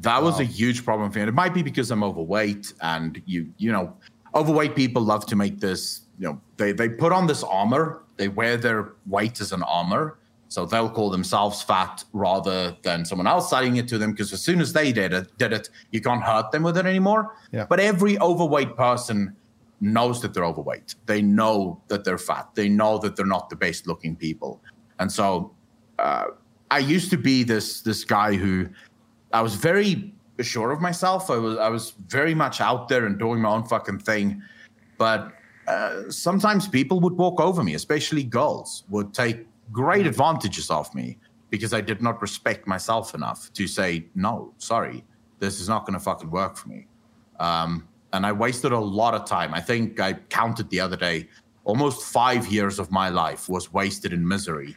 S3: That was a huge problem for me. It might be because I'm overweight, and you, you know, overweight people love to make this. You know, they they put on this armor. They wear their weight as an armor, so they'll call themselves fat rather than someone else saying it to them. Because as soon as they did it, did it, you can't hurt them with it anymore.
S2: Yeah.
S3: But every overweight person knows that they're overweight. They know that they're fat. They know that they're not the best looking people. And so uh, I used to be this this guy who I was very sure of myself. I was I was very much out there and doing my own fucking thing. But uh, sometimes people would walk over me, especially girls, would take great advantages of me because I did not respect myself enough to say, no, sorry, this is not going to fucking work for me. Um, and I wasted a lot of time. I think I counted the other day, almost five years of my life was wasted in misery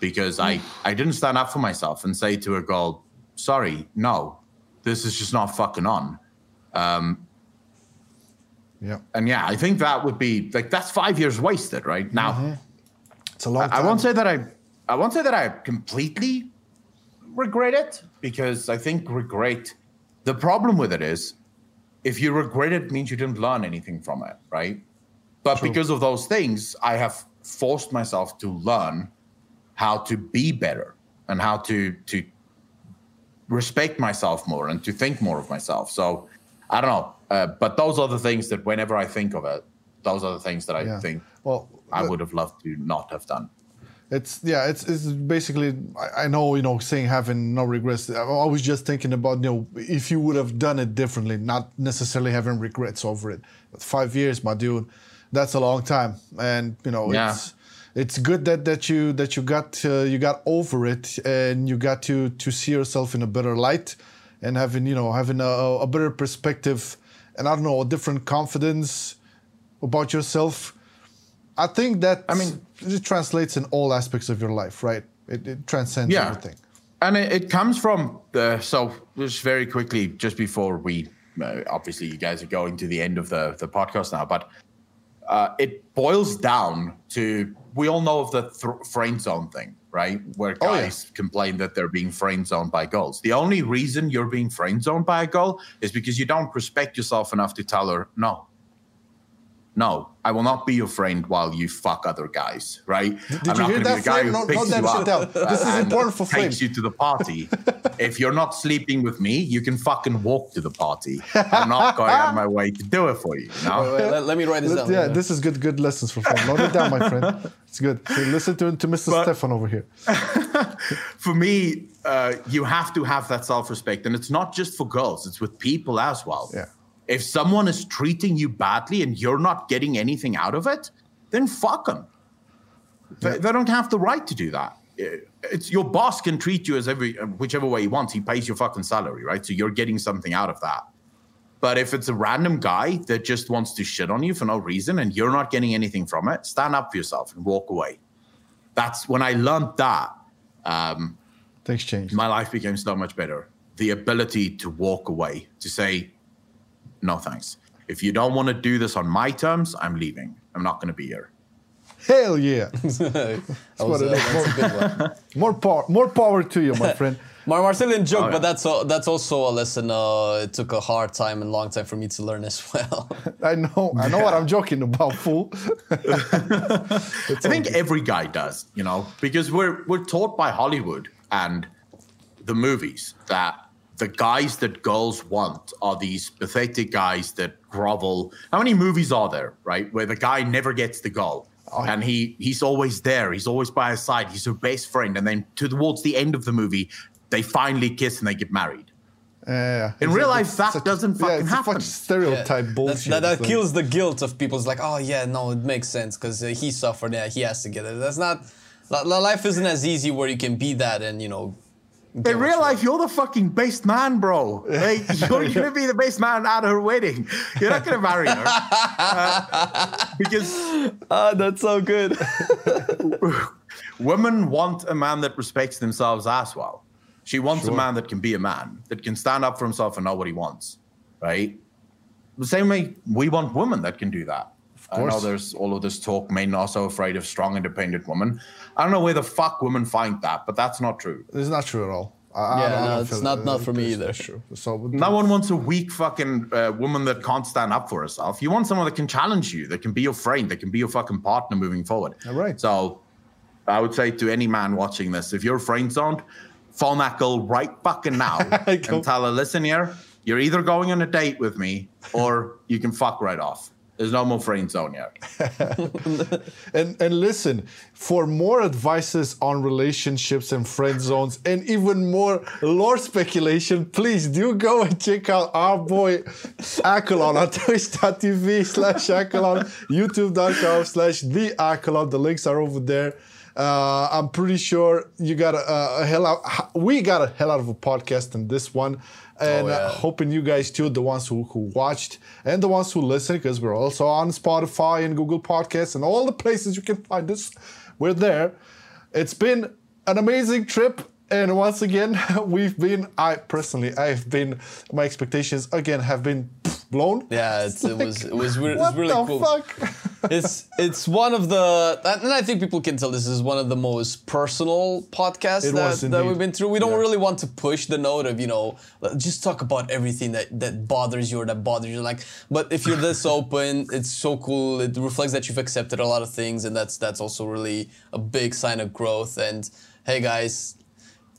S3: because I, I didn't stand up for myself and say to a girl, sorry, no, this is just not fucking on.
S2: Um, yeah,
S3: And yeah, I think that would be like that's five years wasted, right? Now, mm-hmm.
S2: it's a long
S3: I,
S2: time.
S3: I won't say that I I won't say that I completely regret it because I think regret the problem with it is if you regret it means you didn't learn anything from it, right? But because of those things, I have forced myself to learn how to be better and how to to respect myself more and to think more of myself. So I don't know, uh, but those are the things that whenever I think of it, those are the things that I
S2: Yeah.
S3: think
S2: Well,
S3: I would have loved to not have done.
S2: it's yeah, it's it's basically I, I know you know saying having no regrets. I was just thinking about you know if you would have done it differently, not necessarily having regrets over it. But five years, my dude, that's a long time, and you know
S3: Yeah.
S2: it's it's good that that you that you got uh, you got over it and you got to to see yourself in a better light and having you know having a, a better perspective and I don't know a different confidence about yourself. I think that
S3: I mean-
S2: it translates in all aspects of your life, right? It, it transcends
S3: Yeah.
S2: everything.
S3: And it, it comes from the so just very quickly, just before we uh, obviously you guys are going to the end of the the podcast now, but uh, it boils down to we all know of the th- friend zone thing, right? Where
S2: Oh, yeah.
S3: guys complain that they're being frame zoned by girls. The only reason you're being frame zoned by a girl is because you don't respect yourself enough to tell her no. No, I will not be your friend while you fuck other guys, right?
S2: Did
S3: I'm
S2: you
S3: not
S2: hear that,
S3: be the guy
S2: Flame?
S3: who
S2: Note-
S3: picks
S2: note that
S3: you
S2: shit
S3: up.
S2: This is important for Flame.
S3: takes you to the party. if you're not sleeping with me, you can fucking walk to the party. I'm not going out of my way to do it for you. you know?
S1: Wait, let, let me write this
S2: Let-
S1: down.
S2: yeah, this is good. Good lessons for fun. Note it down, my friend. It's good. So listen to to Mr.
S3: But-
S2: Stefan over here.
S3: for me, uh, you have to have that self respect. And it's not just for girls, it's with people as well.
S2: Yeah.
S3: If someone is treating you badly and you're not getting anything out of it, then fuck them. They, they don't have the right to do that. It's your boss can treat you as every whichever way he wants. He pays your fucking salary, right? So you're getting something out of that. But if it's a random guy that just wants to shit on you for no reason and you're not getting anything from it, stand up for yourself and walk away. That's when I learned that. Um,
S2: Things changed.
S3: my life became so much better. The ability to walk away, to say, no thanks. If you don't want to do this on my terms, I'm leaving. I'm not going to be here.
S2: Hell yeah!
S1: that's
S2: what
S1: was, uh,
S2: it is.
S1: that's a good one.
S2: More power, more power to you, my friend.
S1: Mar- Marcel didn't joke,
S3: Oh, yeah.
S1: but that's a, that's also a lesson. Uh, it took a hard time and long time for me to learn as well.
S2: I know, I know what I'm joking about, fool.
S3: I think every guy does, you know, because we're we're taught by Hollywood and the movies that the guys that girls want are these pathetic guys that grovel. How many movies are there, right, where the guy never gets the girl? And he he's always there. He's always by her side. He's her best friend. And then towards the end of the movie, they finally kiss and they get married.
S2: Yeah.
S3: In
S2: It's
S3: real life, that
S2: such-
S3: doesn't
S2: yeah,
S3: fucking
S2: it's
S3: happen.
S2: Such stereotype
S1: That's-
S2: bullshit.
S1: that that
S2: It's like-
S1: kills the guilt of people. It's like, oh yeah, no, it makes sense because uh, he suffered. Yeah, he has to get it. That's not. li- li- Life isn't as easy where you can be that and you know.
S3: In real life, you're the fucking best man, bro. Hey, you're gonna be the best man at her wedding. You're not gonna marry her Uh, because
S1: Ah, that's so good.
S3: women want a man that respects themselves as well. She wants a man that can be a man, that can stand up for himself and know what he wants, right? The same way we want women that can do that. I know
S2: course.
S3: there's all of this talk, men are so afraid of strong, independent women. I don't know where the fuck women find that, but that's not true.
S2: It's not true at all. I, I
S1: Yeah,
S2: don't- I
S1: no,
S2: don't
S1: it's not-
S2: that-
S1: not for me either.
S2: True. So
S3: No one wants a weak fucking uh, woman that can't stand up for herself. You want someone that can challenge you, that can be your friend, that can be your fucking partner moving forward.
S2: All right.
S3: So I would say to any man watching this, if you're friend zoned, phone that girl right fucking now and tell her, listen here, you're either going on a date with me or you can fuck right off. There's no more friend zone here.
S2: And and listen, for more advices on relationships and friend zones and even more lore speculation, please do go and check out our boy Accolonn on twitch.tv slash Accolonn, youtube.com slash the Accolonn. The links are over there. Uh, I'm pretty sure you got a, a hell out, we got a hell out of a podcast in this one. Oh, and
S1: Oh, yeah.
S2: hoping you guys too, the ones who, who watched and the ones who listen, because we're also on Spotify and Google Podcasts and all the places you can find us. We're there. It's been an amazing trip. And once again, we've been, I personally, I've been, my expectations again have been blown.
S1: Yeah, it's, it was it was, re- it was
S2: What
S1: really
S2: the
S1: cool.
S2: fuck?
S1: it's it's one of the and I think people can tell this is one of the most personal podcasts
S2: It
S1: that, that we've been through. We don't
S2: Yeah.
S1: really want to push the note of you know just talk about everything that that bothers you or that bothers you. Like, but if you're this open, it's so cool. It reflects that you've accepted a lot of things, and that's that's also really a big sign of growth. And hey, guys,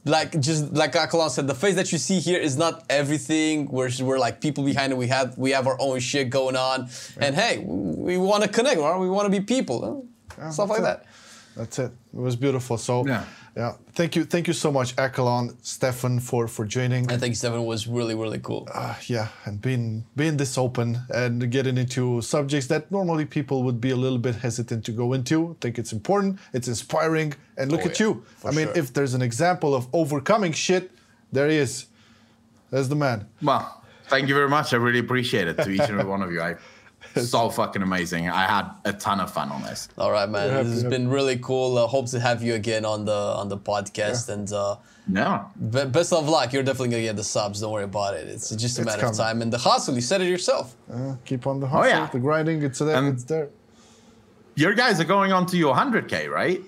S1: like just like Accolonn said, the face that you see here is not everything. We're we're like people behind it. We have we have our own shit going on, and hey, we want to connect. Right? We want to be people, huh? stuff like
S2: that's
S1: that.
S2: That's it. It was beautiful. So
S3: Yeah.
S2: Yeah. Thank you, thank you so much, Accolonn, Stefan, for for joining.
S1: I think Stefan was really, really cool.
S2: Uh, yeah, and being being this open and getting into subjects that normally people would be a little bit hesitant to go into. I think it's important. It's inspiring. And look
S1: Oh,
S2: at
S1: yeah,
S2: you.
S1: for
S2: I mean,
S1: sure.
S2: if there's an example of overcoming shit, there he is. There's the man.
S3: Well, thank you very much. I really appreciate it to each and every one of you. I so fucking amazing. I had a ton of fun on this.
S1: All right, man.
S2: Happy-
S1: This has
S2: happy.
S1: been really cool. Uh, hope to have you again on the on the podcast. And uh,
S3: Yeah.
S1: be- best of luck. You're definitely gonna get the subs. Don't worry about it. It's just a
S2: It's
S1: matter of time. And the hustle, you said it yourself.
S2: Uh, keep on the hustle,
S3: yeah.
S2: the grinding. It's there.
S3: Um,
S2: it's there.
S3: Your guys are going on to your 100K, right?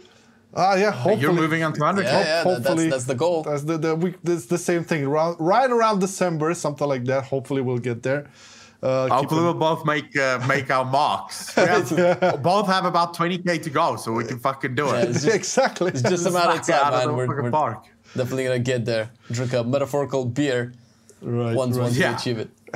S2: Ah, yeah. Hopefully,
S3: You're moving on to 100K.
S1: Yeah, yeah. that- that's, that's the goal.
S2: That's the, the week. That's the same thing. Around, right around December, something like that. Hopefully, we'll get there. Uh,
S3: Hopefully,
S2: on-
S3: we'll both make uh, make our marks. We have- Both have about 20K to go, so we can fucking do
S1: Yeah,
S3: it.
S1: it's just,
S2: exactly.
S1: it's just a matter of
S3: Smack out
S1: time,
S3: of
S1: man. We're,
S3: fucking
S1: we're
S3: park.
S1: definitely gonna get there. Drink a metaphorical beer
S2: right,
S1: once
S2: right.
S1: once
S3: Yeah.
S1: we achieve it.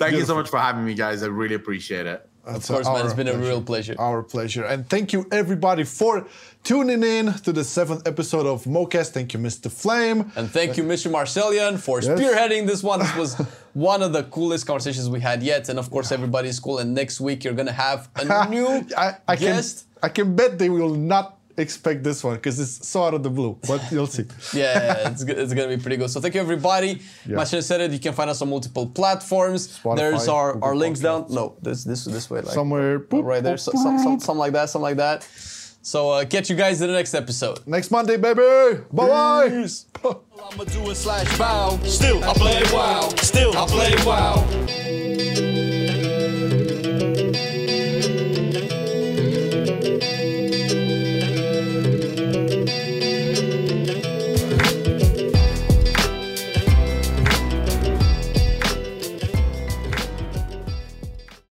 S3: Thank you so much for having me, guys. I really appreciate it.
S1: Of course, man. It's been a real pleasure.
S2: Our pleasure. And thank you, everybody, for tuning in to the seventh episode of MoCast. Thank you, Mr. Flame.
S1: And thank you, Mr. Marcelian, for
S2: Yes.
S1: spearheading this one. This was one of the coolest conversations we had yet. And of course, everybody's cool. And next week, you're gonna have a new
S2: I, I can,
S1: guest.
S2: I can bet they will not expect this one because it's so out of the blue, but you'll see.
S1: Yeah, yeah, it's, it's gonna be pretty good. So thank you, everybody.
S2: Yeah.
S1: Marcelian said it. You can find us on multiple platforms.
S2: Spotify,
S1: There's our,
S2: Google
S1: our links down. No, this this this way, like
S2: Somewhere, boop,
S1: right there,
S2: boop,
S1: so, some, some, something like that, something like that. So uh, catch you guys in the next episode.
S2: Next Monday, baby. Bye bye.
S4: I'ma do it slash bow. Still, I play wow. Still, I play wow.